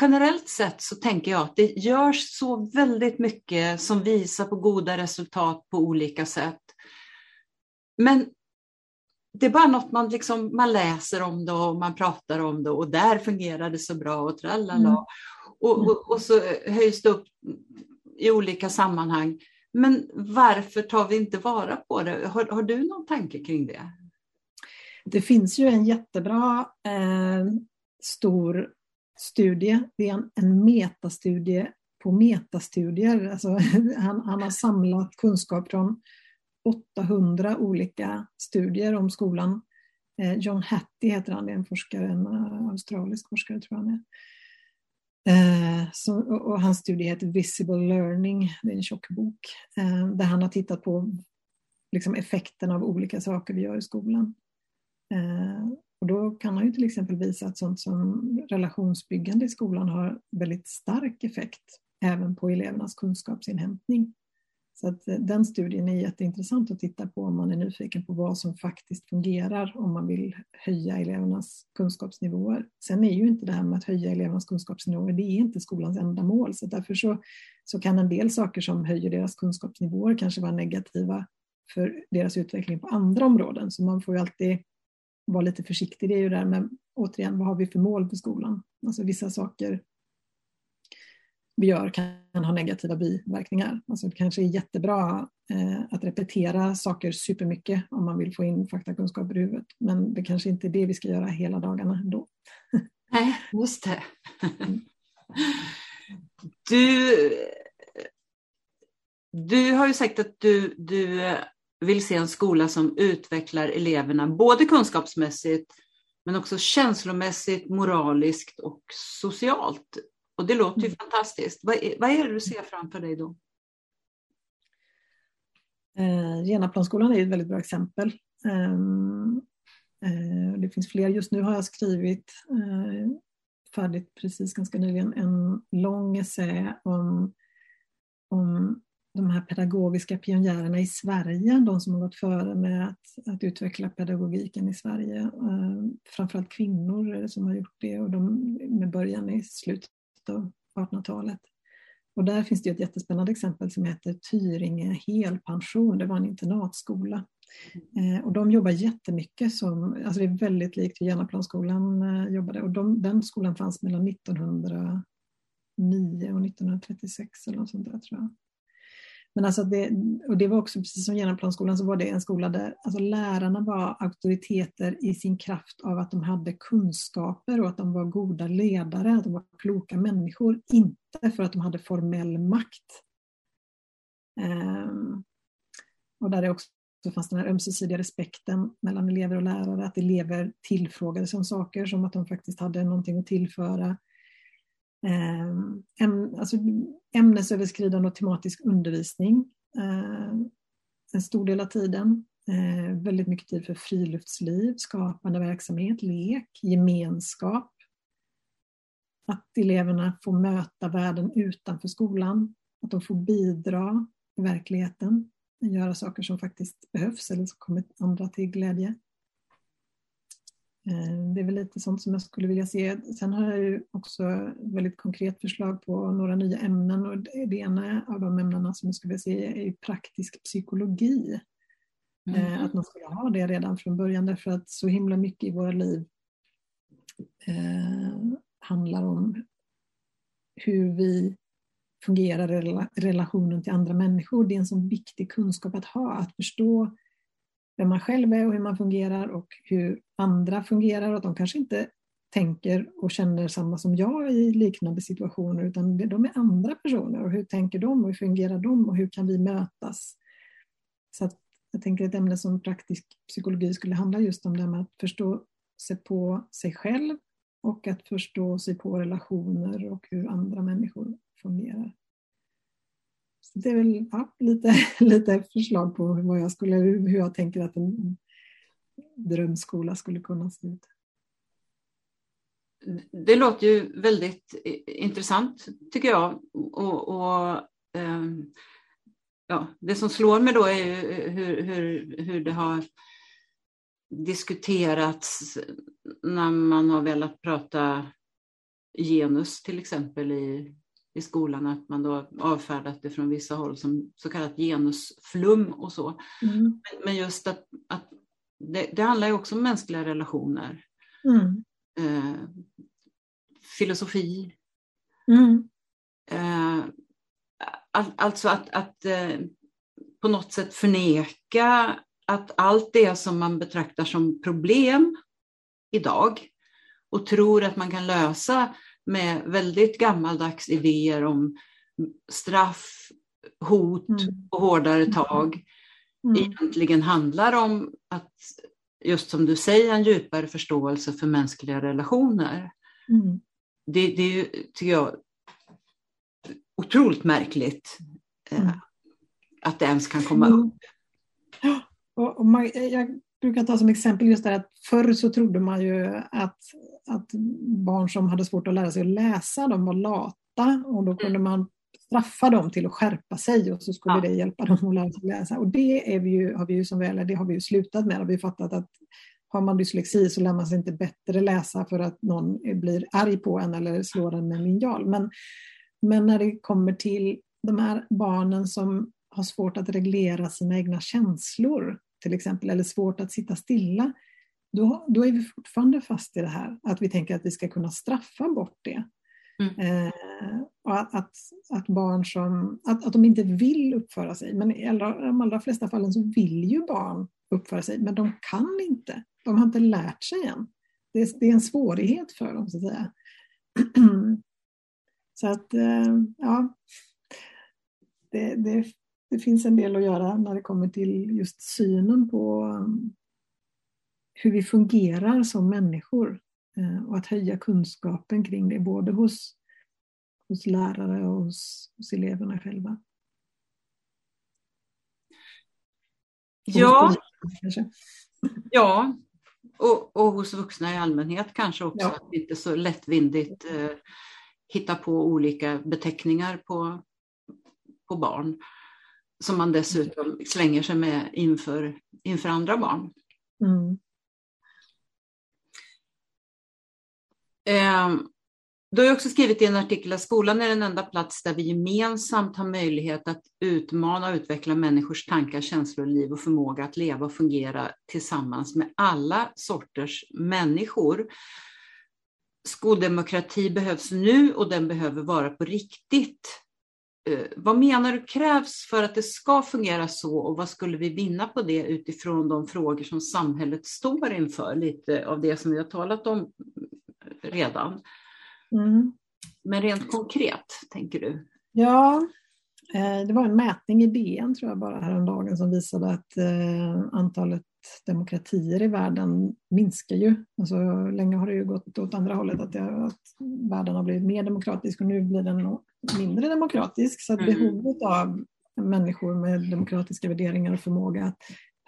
generellt sett så tänker jag att det görs så väldigt mycket som visar på goda resultat på olika sätt. Men det är bara något man, liksom, man läser om det och man pratar om det och där fungerar det så bra och tralala. Mm. Och, mm. och, och, så höjs det upp i olika sammanhang. Men varför tar vi inte vara på det? Har, har du någon tanke kring det? Det finns ju en jättebra eh, stor studie. Det är en, en metastudie på metastudier. Alltså, han, han har samlat kunskap från 800 olika studier om skolan. Eh, John Hattie heter han, det är en forskare, en uh, australisk forskare tror jag han är. Eh, så, och hans studie heter Visible Learning, det är en tjock bok, eh, där han har tittat på liksom, effekten av olika saker vi gör i skolan. Eh, och då kan han ju till exempel visa att sånt som relationsbyggande i skolan har väldigt stark effekt även på elevernas kunskapsinhämtning. Så att eh, den studien är jätteintressant att titta på om man är nyfiken på vad som faktiskt fungerar om man vill höja elevernas kunskapsnivåer. Sen är ju inte det här med att höja elevernas kunskapsnivåer, det är inte skolans enda mål. Så därför så, så kan en del saker som höjer deras kunskapsnivåer kanske vara negativa för deras utveckling på andra områden. Så man får ju alltid vara lite försiktig. Det är ju där med, återigen, vad har vi för mål för skolan? Alltså vissa saker vi gör kan ha negativa biverkningar. Alltså det kanske är jättebra eh, att repetera saker supermycket om man vill få in faktakunskaper i huvudet. Men det kanske inte är det vi ska göra hela dagarna då. Nej, just det. Du, du har ju sagt att du, du vill se en skola som utvecklar eleverna både kunskapsmässigt men också känslomässigt, moraliskt och socialt. Och det låter ju mm. fantastiskt. Vad är, vad är det du ser framför dig då? Eh, Genaplansskolan är ett väldigt bra exempel. Ehm, eh, det finns fler. Just nu har jag skrivit eh, färdigt precis ganska nyligen en lång essä om, om de här pedagogiska pionjärerna i Sverige, de som har gått före med att, att utveckla pedagogiken i Sverige. Eh, framförallt kvinnor som har gjort det och de, med början i slutet av 1800-talet. Och där finns det ett jättespännande exempel som heter Tyringe helpension. Det var en internatskola. Eh, och de jobbar jättemycket som, alltså det är väldigt likt hur Järnaplansskolan eh, jobbade. Och de, den skolan fanns mellan 1909 och 1936 eller något sånt där tror jag. Men alltså det, och det var också precis som Järnaplansskolan så var det en skola där alltså lärarna var auktoriteter i sin kraft av att de hade kunskaper och att de var goda ledare, att de var kloka människor, inte för att de hade formell makt. Um, och där det också fanns den här ömsesidiga respekten mellan elever och lärare, att elever tillfrågades om saker som att de faktiskt hade någonting att tillföra. Ehm, Äm, alltså, ämnesöverskridande och tematisk undervisning eh, en stor del av tiden. Eh, väldigt mycket tid för friluftsliv, skapande verksamhet, lek, gemenskap. Att eleverna får möta världen utanför skolan, att de får bidra i verkligheten, göra saker som faktiskt behövs eller som kommer andra till glädje. Eh, det är väl lite sånt som jag skulle vilja se. Sen har jag ju också väldigt konkret förslag på några nya ämnen och det ena av de ämnena som jag skulle vilja se är praktisk psykologi. Mm. Att man skulle ha det redan från början därför att så himla mycket i våra liv eh, handlar om hur vi fungerar i relationen till andra människor. Det är en så viktig kunskap att ha, att förstå vem man själv är och hur man fungerar och hur andra fungerar och att de kanske inte tänker och känner samma som jag i liknande situationer utan de är andra personer och hur tänker de och hur fungerar de och hur kan vi mötas? Så att jag tänker ett ämne som praktisk psykologi skulle handla just om det med att förstå sig på sig själv och att förstå sig på relationer och hur andra människor fungerar det är väl ja, lite, lite förslag på vad jag skulle, hur jag tänker att en drömskola skulle kunna se ut. Det låter ju väldigt intressant tycker jag. Och, och ehm, ja, det som slår mig då är ju eh, hur, hur, hur det har diskuterats när man har velat prata genus till exempel i i skolan att man då avfärdat det från vissa håll som så kallat genusflum och så. Mm. Men just att, att det, det, handlar ju också om mänskliga relationer. Mm. Eh, filosofi. Mm. Eh, all, alltså att, att eh, på något sätt förneka att allt det som man betraktar som problem idag och tror att man kan lösa med väldigt gammaldags idéer om straff, hot mm. och hårdare mm. tag mm. egentligen handlar om att, just som du säger, en djupare förståelse för mänskliga relationer. Mm. Det, det är ju, tycker jag, otroligt märkligt eh, mm. att det ens kan komma upp. Och, och man, jag brukar ta som exempel just det att förr så trodde man ju att, att barn som hade svårt att lära sig att läsa, de var lata och då kunde man straffa dem till att skärpa sig och så skulle ja. det hjälpa dem att lära sig att läsa. Och det är vi ju, har vi ju som väl det har vi ju slutat med. Vi har fattat att har man dyslexi så lär man sig inte bättre läsa för att någon blir arg på en eller slår en med linjal. Men, men när det kommer till de här barnen som har svårt att reglera sina egna känslor, till exempel, eller svårt att sitta stilla, då, då är vi fortfarande fast i det här att vi tänker att vi ska kunna straffa bort det. Mm. Eh, och att, att, att, barn som, att, att de inte vill uppföra sig, men i alla, de allra flesta fallen så vill ju barn uppföra sig, men de kan inte. De har inte lärt sig än. Det är, det är en svårighet för dem, så att säga. så att, eh, ja, det, det, det finns en del att göra när det kommer till just synen på um, hur vi fungerar som människor eh, och att höja kunskapen kring det både hos, hos lärare och hos, hos eleverna själva. Ja, ja. Och, och hos vuxna i allmänhet kanske också, ja. att inte så lättvindigt eh, hitta på olika beteckningar på, på barn som man dessutom slänger sig med inför, inför andra barn. Mm. Eh, du har också skrivit i en artikel att skolan är den enda plats där vi gemensamt har möjlighet att utmana och utveckla människors tankar, känslor, liv och förmåga att leva och fungera tillsammans med alla sorters människor. Skoldemokrati behövs nu och den behöver vara på riktigt. Eh, vad menar du krävs för att det ska fungera så och vad skulle vi vinna på det utifrån de frågor som samhället står inför? Lite av det som vi har talat om redan. Mm. Men rent konkret, tänker du? Ja, eh, det var en mätning i DN tror jag bara häromdagen som visade att eh, antalet demokratier i världen minskar ju. Alltså, länge har det ju gått åt andra hållet, att, det, att världen har blivit mer demokratisk och nu blir den mindre demokratisk. Så mm. behovet av människor med demokratiska värderingar och förmåga att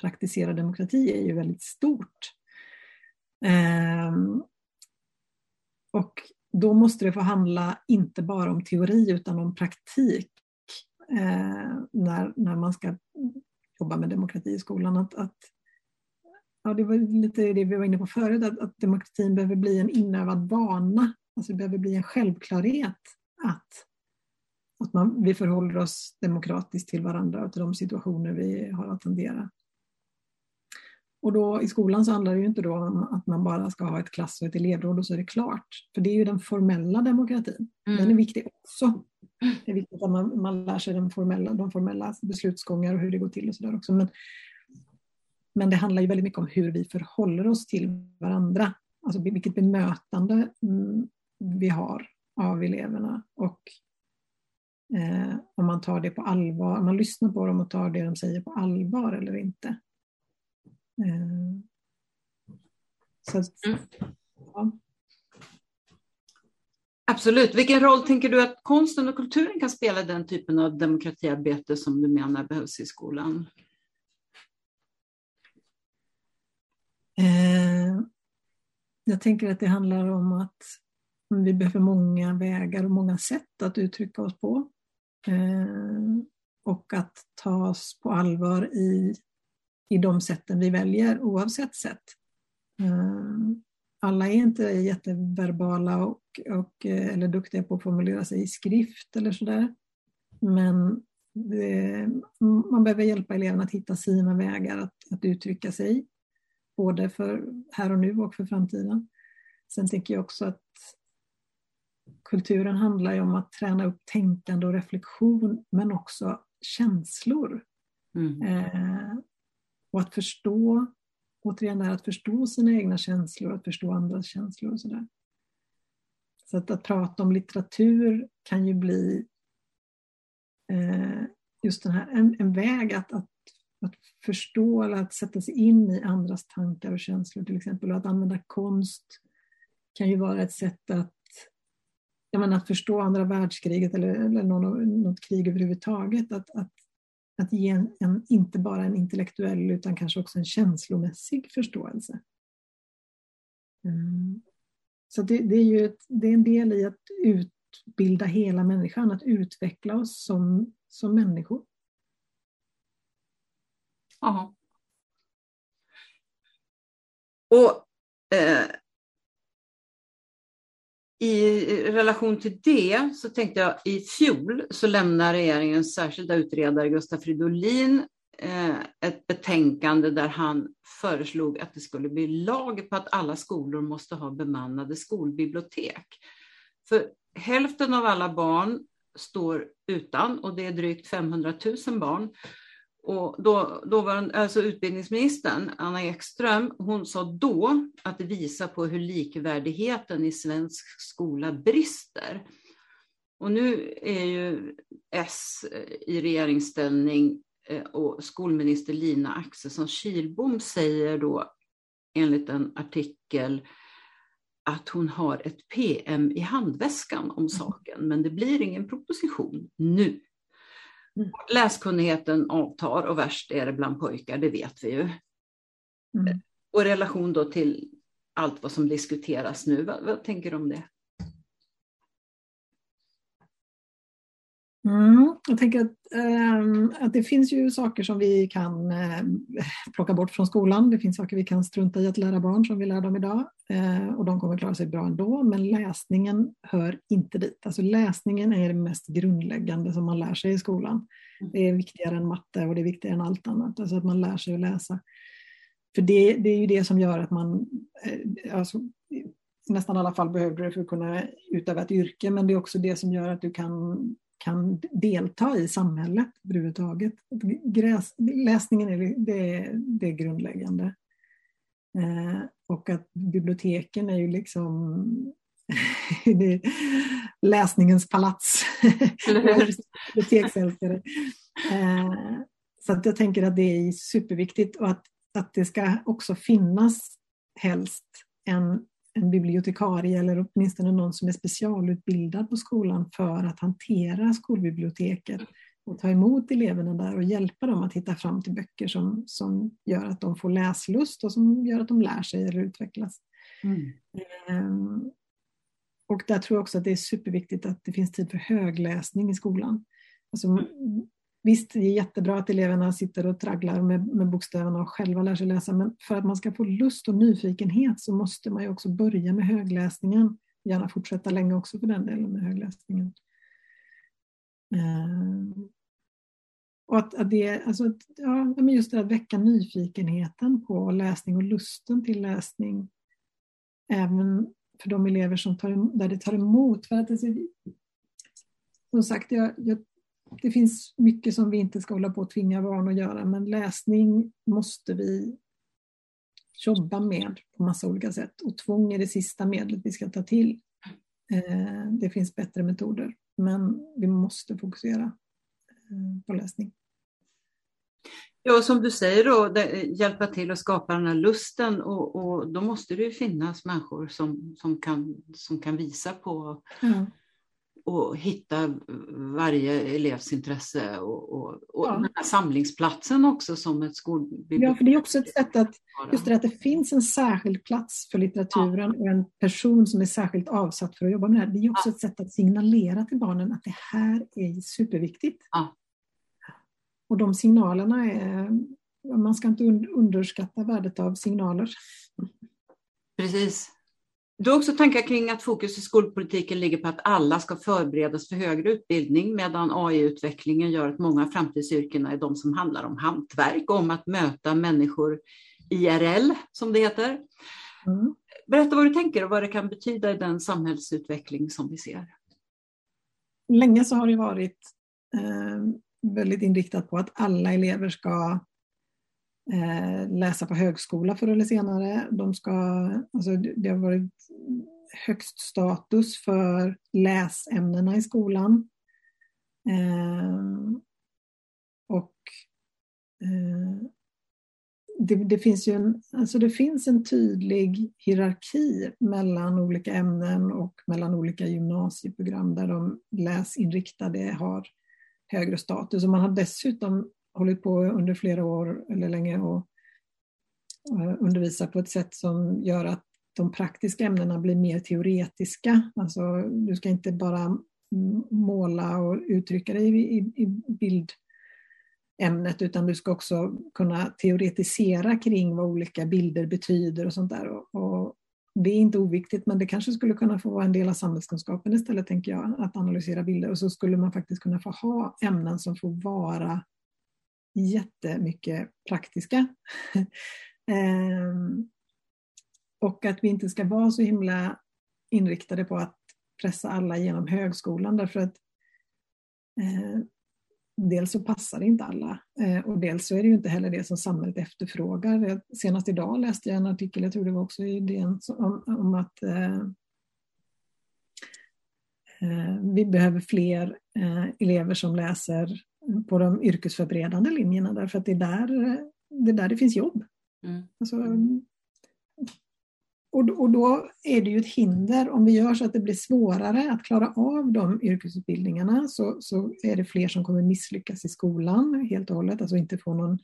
praktisera demokrati är ju väldigt stort. Um, och då måste det få handla inte bara om teori utan om praktik eh, när, när man ska jobba med demokrati i skolan. Att, att, ja, det var lite det vi var inne på förut, att, att demokratin behöver bli en inövad vana. Alltså det behöver bli en självklarhet att, att man, vi förhåller oss demokratiskt till varandra och till de situationer vi har att hantera. Och då, I skolan så handlar det ju inte då om att man bara ska ha ett klass och ett elevråd och så är det klart. För det är ju den formella demokratin. Mm. Den är viktig också. Det är viktigt att man, man lär sig de formella, de formella beslutsgångar och hur det går till och sådär också. Men, men det handlar ju väldigt mycket om hur vi förhåller oss till varandra. Alltså vilket bemötande mm, vi har av eleverna och eh, om man tar det på allvar, om man lyssnar på dem och tar det de säger på allvar eller inte. Eh, så att, mm. ja. Absolut. Vilken roll tänker du att konsten och kulturen kan spela i den typen av demokratiarbete som du menar behövs i skolan? Eh, jag tänker att det handlar om att vi behöver många vägar och många sätt att uttrycka oss på. Eh, och att tas på allvar i i de sätten vi väljer oavsett sätt. Eh, alla är inte jätteverbala och, och, eh, eller duktiga på att formulera sig i skrift eller sådär. Men det, man behöver hjälpa eleverna att hitta sina vägar att, att uttrycka sig. Både för här och nu och för framtiden. Sen tänker jag också att kulturen handlar ju om att träna upp tänkande och reflektion men också känslor. Mm. Eh, och att förstå, återigen det här att förstå sina egna känslor, att förstå andras känslor och sådär. Så att, att prata om litteratur kan ju bli eh, just den här, en, en väg att, att, att förstå eller att sätta sig in i andras tankar och känslor till exempel. Och att använda konst kan ju vara ett sätt att jag menar, att förstå andra världskriget eller, eller någon, något krig överhuvudtaget. Att, att att ge en, en, inte bara en intellektuell utan kanske också en känslomässig förståelse. Mm. Så det, det, är ju ett, det är en del i att utbilda hela människan, att utveckla oss som, som människor. Ja. Och eh, i relation till det så tänkte jag i fjol så lämnade regeringens särskilda utredare Gustaf Fridolin eh, ett betänkande där han föreslog att det skulle bli lag på att alla skolor måste ha bemannade skolbibliotek. För hälften av alla barn står utan och det är drygt 500 000 barn. Och då, då var alltså utbildningsministern, Anna Ekström, hon sa då att det visar på hur likvärdigheten i svensk skola brister. Och nu är ju S i regeringsställning eh, och skolminister Lina Axelsson Kilbom säger då enligt en artikel att hon har ett PM i handväskan om saken, men det blir ingen proposition nu. Mm. Läskunnigheten avtar och värst är det bland pojkar, det vet vi ju. Mm. Och i relation då till allt vad som diskuteras nu, vad, vad tänker du om det? Mm, jag tänker att, ähm, att det finns ju saker som vi kan äh, plocka bort från skolan. Det finns saker vi kan strunta i att lära barn som vi lär dem idag äh, och de kommer klara sig bra ändå. Men läsningen hör inte dit. Alltså läsningen är det mest grundläggande som man lär sig i skolan. Mm. Det är viktigare än matte och det är viktigare än allt annat. Alltså att man lär sig att läsa. För det, det är ju det som gör att man, äh, alltså, i nästan alla fall behöver det för att kunna utöva ett yrke, men det är också det som gör att du kan kan delta i samhället överhuvudtaget. Gräs, läsningen är, det, det är grundläggande. Eh, och att biblioteken är ju liksom läsningens palats. Biblioteksälskare. Eh, så att jag tänker att det är superviktigt och att, att det ska också finnas helst en en bibliotekarie eller åtminstone någon som är specialutbildad på skolan för att hantera skolbiblioteket och ta emot eleverna där och hjälpa dem att hitta fram till böcker som, som gör att de får läslust och som gör att de lär sig eller utvecklas. Mm. Um, och där tror jag också att det är superviktigt att det finns tid för högläsning i skolan. Alltså, mm. Visst, det är jättebra att eleverna sitter och tragglar med, med bokstäverna och själva lär sig läsa, men för att man ska få lust och nyfikenhet så måste man ju också börja med högläsningen. Gärna fortsätta länge också för den delen med högläsningen. Uh, och att, att det, alltså, ja, men just det att väcka nyfikenheten på läsning och lusten till läsning. Även för de elever som tar, där det tar emot. För att det, som sagt, jag, jag det finns mycket som vi inte ska hålla på att tvinga barn att göra, men läsning måste vi jobba med på massa olika sätt. Och tvång är det sista medlet vi ska ta till. Eh, det finns bättre metoder, men vi måste fokusera eh, på läsning. Ja, som du säger då, hjälpa till att skapa den här lusten och, och då måste det ju finnas människor som, som, kan, som kan visa på ja och hitta varje elevs intresse och, och, och ja. den här samlingsplatsen också som ett skolbibliotek. Ja, för det är också ett sätt att, just det att det finns en särskild plats för litteraturen ja. och en person som är särskilt avsatt för att jobba med det här. Det är också ja. ett sätt att signalera till barnen att det här är superviktigt. Och de signalerna är, man ska inte underskatta värdet av signaler. Precis. Du har också tankar kring att fokus i skolpolitiken ligger på att alla ska förberedas för högre utbildning medan AI-utvecklingen gör att många av framtidsyrkena är de som handlar om hantverk, om att möta människor IRL som det heter. Mm. Berätta vad du tänker och vad det kan betyda i den samhällsutveckling som vi ser. Länge så har det varit eh, väldigt inriktat på att alla elever ska Eh, läsa på högskola förr eller senare. De ska, alltså det har varit högst status för läsämnena i skolan. Eh, och eh, det, det, finns ju en, alltså det finns en tydlig hierarki mellan olika ämnen och mellan olika gymnasieprogram där de läsinriktade har högre status. Och man har dessutom hållit på under flera år eller länge och eh, undervisar på ett sätt som gör att de praktiska ämnena blir mer teoretiska. Alltså, du ska inte bara måla och uttrycka dig i, i, bildämnet utan du ska också kunna teoretisera kring vad olika bilder betyder och sånt där. Och, och det är inte oviktigt, men det kanske skulle kunna få vara en del av samhällskunskapen istället, tänker jag, att analysera bilder. Och så skulle man faktiskt kunna få ha ämnen som får vara jättemycket praktiska. Ehm, och att vi inte ska vara så himla inriktade på att pressa alla genom högskolan därför att eh, dels så passar det inte alla eh, och dels så är det ju inte heller det som samhället efterfrågar. Senast idag läste jag en artikel, jag tror det var också i DN, om, om att eh, eh, vi behöver fler eh, elever som läser på de yrkesförberedande linjerna därför att det är där det, är där det finns jobb. Mm. Alltså, och, och då är det ju ett hinder, om vi gör så att det blir svårare att klara av de yrkesutbildningarna så, så är det fler som kommer misslyckas i skolan helt och hållet, alltså inte få någon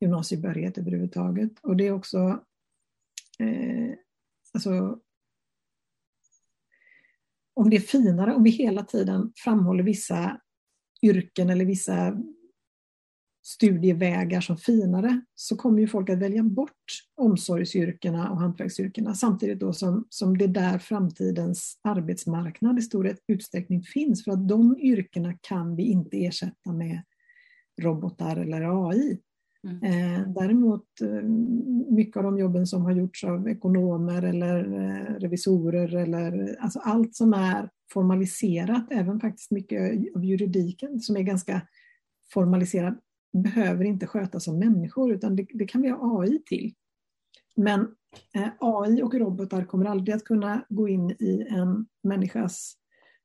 gymnasiebehörighet överhuvudtaget. Och det är också eh, alltså, om det är finare om vi hela tiden framhåller vissa yrken eller vissa studievägar som finare så kommer ju folk att välja bort omsorgsyrkena och hantverksyrkena samtidigt då som, som det är där framtidens arbetsmarknad i stor utsträckning finns för att de yrkena kan vi inte ersätta med robotar eller AI. Mm. Eh, däremot eh, mycket av de jobben som har gjorts av ekonomer eller eh, revisorer eller alltså allt som är formaliserat, även faktiskt mycket av juridiken som är ganska formaliserad behöver inte skötas av människor utan det, det kan vi ha AI till. Men AI och robotar kommer aldrig att kunna gå in i en människas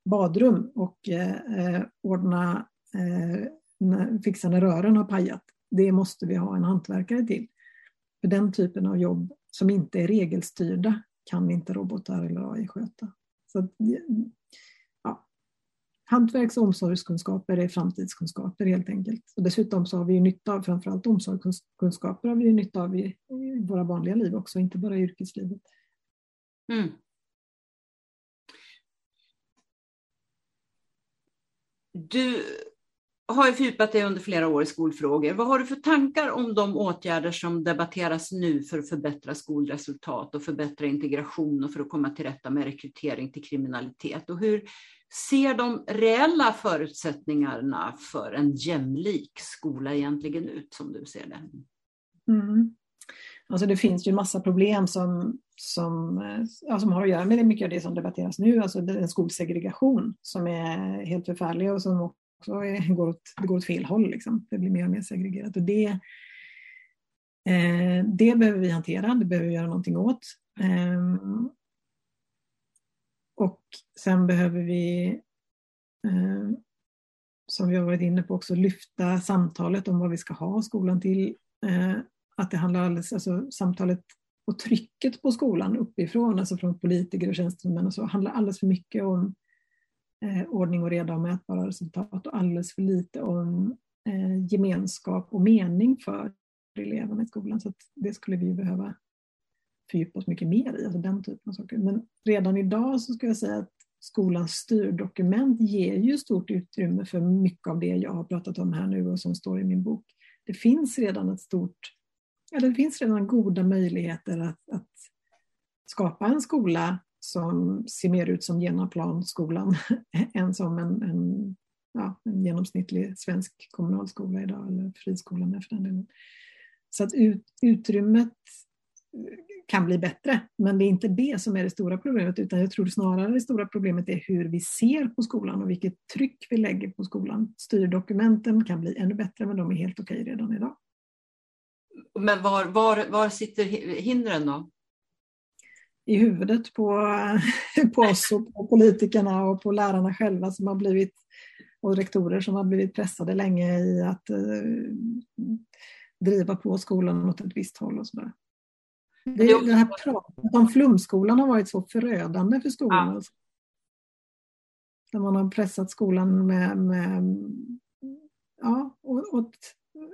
badrum och eh, ordna, eh, fixa när rören har pajat. Det måste vi ha en hantverkare till. För den typen av jobb som inte är regelstyrda kan inte robotar eller AI sköta. Så hantverks och omsorgskunskaper är framtidskunskaper helt enkelt. Och dessutom så har vi ju nytta av, framförallt omsorgskunskaper har vi ju nytta av i, i våra vanliga liv också, inte bara i yrkeslivet. Mm. Du har ju fördjupat dig under flera år i skolfrågor. Vad har du för tankar om de åtgärder som debatteras nu för att förbättra skolresultat och förbättra integration och för att komma till rätta med rekrytering till kriminalitet? Och hur ser de reella förutsättningarna för en jämlik skola egentligen ut som du ser det? Mm. Alltså det finns ju massa problem som, som, ja, som har att göra med det, mycket av det som debatteras nu, alltså den skolsegregation som är helt förfärlig och som också är, går, åt, det går åt fel håll. Liksom. Det blir mer och mer segregerat. Och det, eh, det behöver vi hantera, det behöver vi göra någonting åt. Eh, och sen behöver vi, eh, som vi har varit inne på också, lyfta samtalet om vad vi ska ha skolan till. Eh, att det handlar alldeles, alltså samtalet och trycket på skolan uppifrån, alltså från politiker och tjänstemän och så, handlar alldeles för mycket om eh, ordning och reda och mätbara resultat och alldeles för lite om eh, gemenskap och mening för eleverna i skolan. Så det skulle vi behöva fördjupa oss mycket mer i, alltså den typen av saker. Men redan idag så skulle jag säga att skolans styrdokument ger ju stort utrymme för mycket av det jag har pratat om här nu och som står i min bok. Det finns redan ett stort, ja, det finns redan goda möjligheter att, att skapa en skola som ser mer ut som Genaplanskolan än som en, en, ja, en genomsnittlig svensk kommunalskola idag, eller friskola med för den delen. Så att ut, utrymmet eh, kan bli bättre. Men det är inte det som är det stora problemet utan jag tror snarare det stora problemet är hur vi ser på skolan och vilket tryck vi lägger på skolan. Styrdokumenten kan bli ännu bättre men de är helt okej redan idag. Men var, var, var sitter hindren då? I huvudet på, på oss och på politikerna och på lärarna själva som har blivit och rektorer som har blivit pressade länge i att eh, driva på skolan åt ett visst håll och sådär. Det, det här pratet om flumskolan har varit så förödande för skolan. Ja. Alltså. Där man har pressat skolan med, med ja, och, och,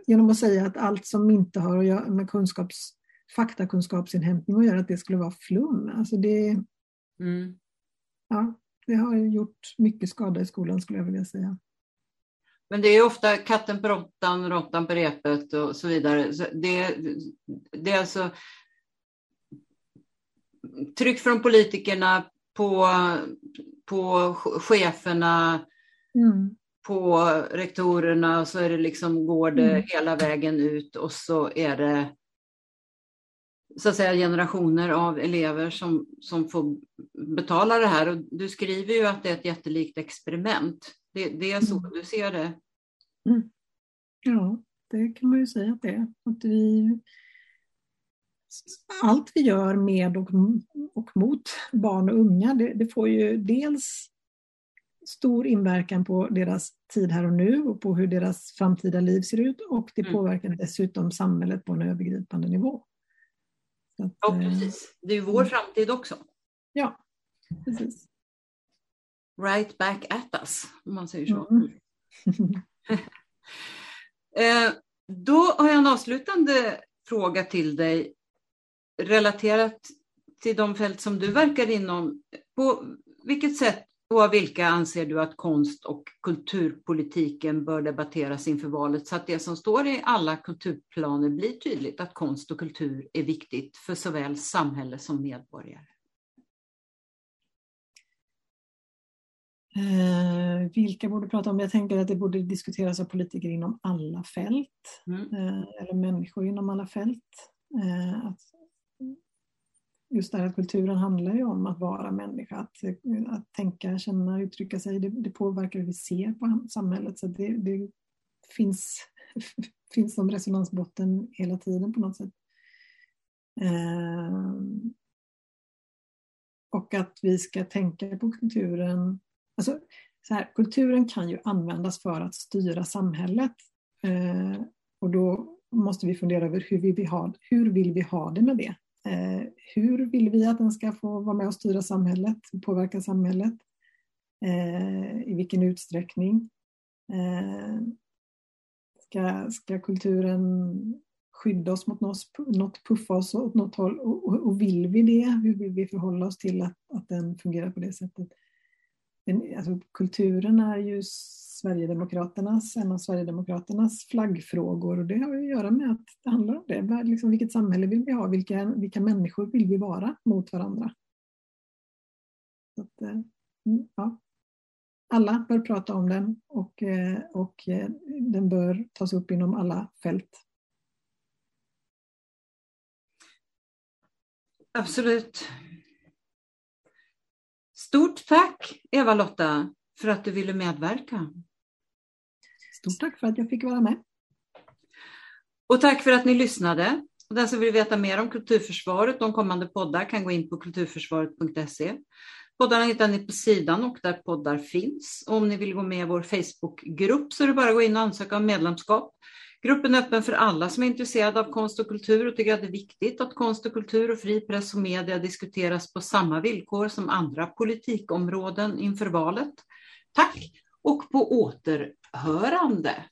genom att säga att allt som inte har att göra med kunskaps, faktakunskapsinhämtning att göra, att det skulle vara flum. Alltså det, mm. ja, det har gjort mycket skada i skolan skulle jag vilja säga. Men det är ofta katten på råttan, råttan på repet och så vidare. Så det, det är alltså tryck från politikerna på, på cheferna, mm. på rektorerna och så är det liksom, går det mm. hela vägen ut och så är det så att säga generationer av elever som, som får betala det här. Och du skriver ju att det är ett jättelikt experiment. Det, det är så mm. du ser det? Mm. Ja, det kan man ju säga att det är. Att vi, allt vi gör med och, och mot barn och unga, det, det, får ju dels stor inverkan på deras tid här och nu och på hur deras framtida liv ser ut och det mm. påverkar dessutom samhället på en övergripande nivå. Att, ja, eh, precis. Det är ju vår mm. framtid också. Ja, precis. Right back at us, om man säger så. Mm. eh, då har jag en avslutande fråga till dig relaterat till de fält som du verkar inom. På vilket sätt och av vilka anser du att konst och kulturpolitiken bör debatteras inför valet så att det som står i alla kulturplaner blir tydligt att konst och kultur är viktigt för såväl samhälle som medborgare? Eh, vilka borde prata om? Jag tänker att det borde diskuteras av politiker inom alla fält, mm. eh, eller människor inom alla fält. Eh, att just det här att kulturen handlar ju om att vara människa, att, att tänka, känna, uttrycka sig. Det, det påverkar hur vi ser på samhället. Så det, det finns, finns som resonansbotten hela tiden på något sätt. Eh, och att vi ska tänka på kulturen. Alltså, så här, kulturen kan ju användas för att styra samhället. Eh, och då måste vi fundera över hur vill vi ha, hur vill vi ha det med det? Eh, hur vill vi att den ska få vara med och styra samhället, påverka samhället? Eh, I vilken utsträckning? Eh, ska, ska kulturen skydda oss mot något, puffa oss åt något håll? Och, och, och, vill vi det? Hur vill vi förhålla oss till att, att den fungerar på det sättet? Den, alltså, kulturen är ju Sverigedemokraternas, en av Sverigedemokraternas flaggfrågor och det har att göra med att det handlar om det. Liksom, vilket samhälle vill vi ha? Vilka, vilka människor vill vi vara mot varandra? Att, eh, mm, ja. Alla bör prata om den och, eh, och eh, den bör tas upp inom alla fält. Absolut. Stort tack Eva-Lotta för att du ville medverka. Stort tack för att jag fick vara med. Och tack för att ni lyssnade. Och den som vill veta mer om kulturförsvaret och kommande poddar kan gå in på kulturförsvaret.se. Poddarna hittar ni på sidan och där poddar finns. Och om ni vill gå med i vår Facebookgrupp så är det bara att gå in och ansöka om medlemskap. Gruppen är öppen för alla som är intresserade av konst och kultur och tycker att det är viktigt att konst och kultur och fri press och media diskuteras på samma villkor som andra politikområden inför valet. Tack och på Hörande.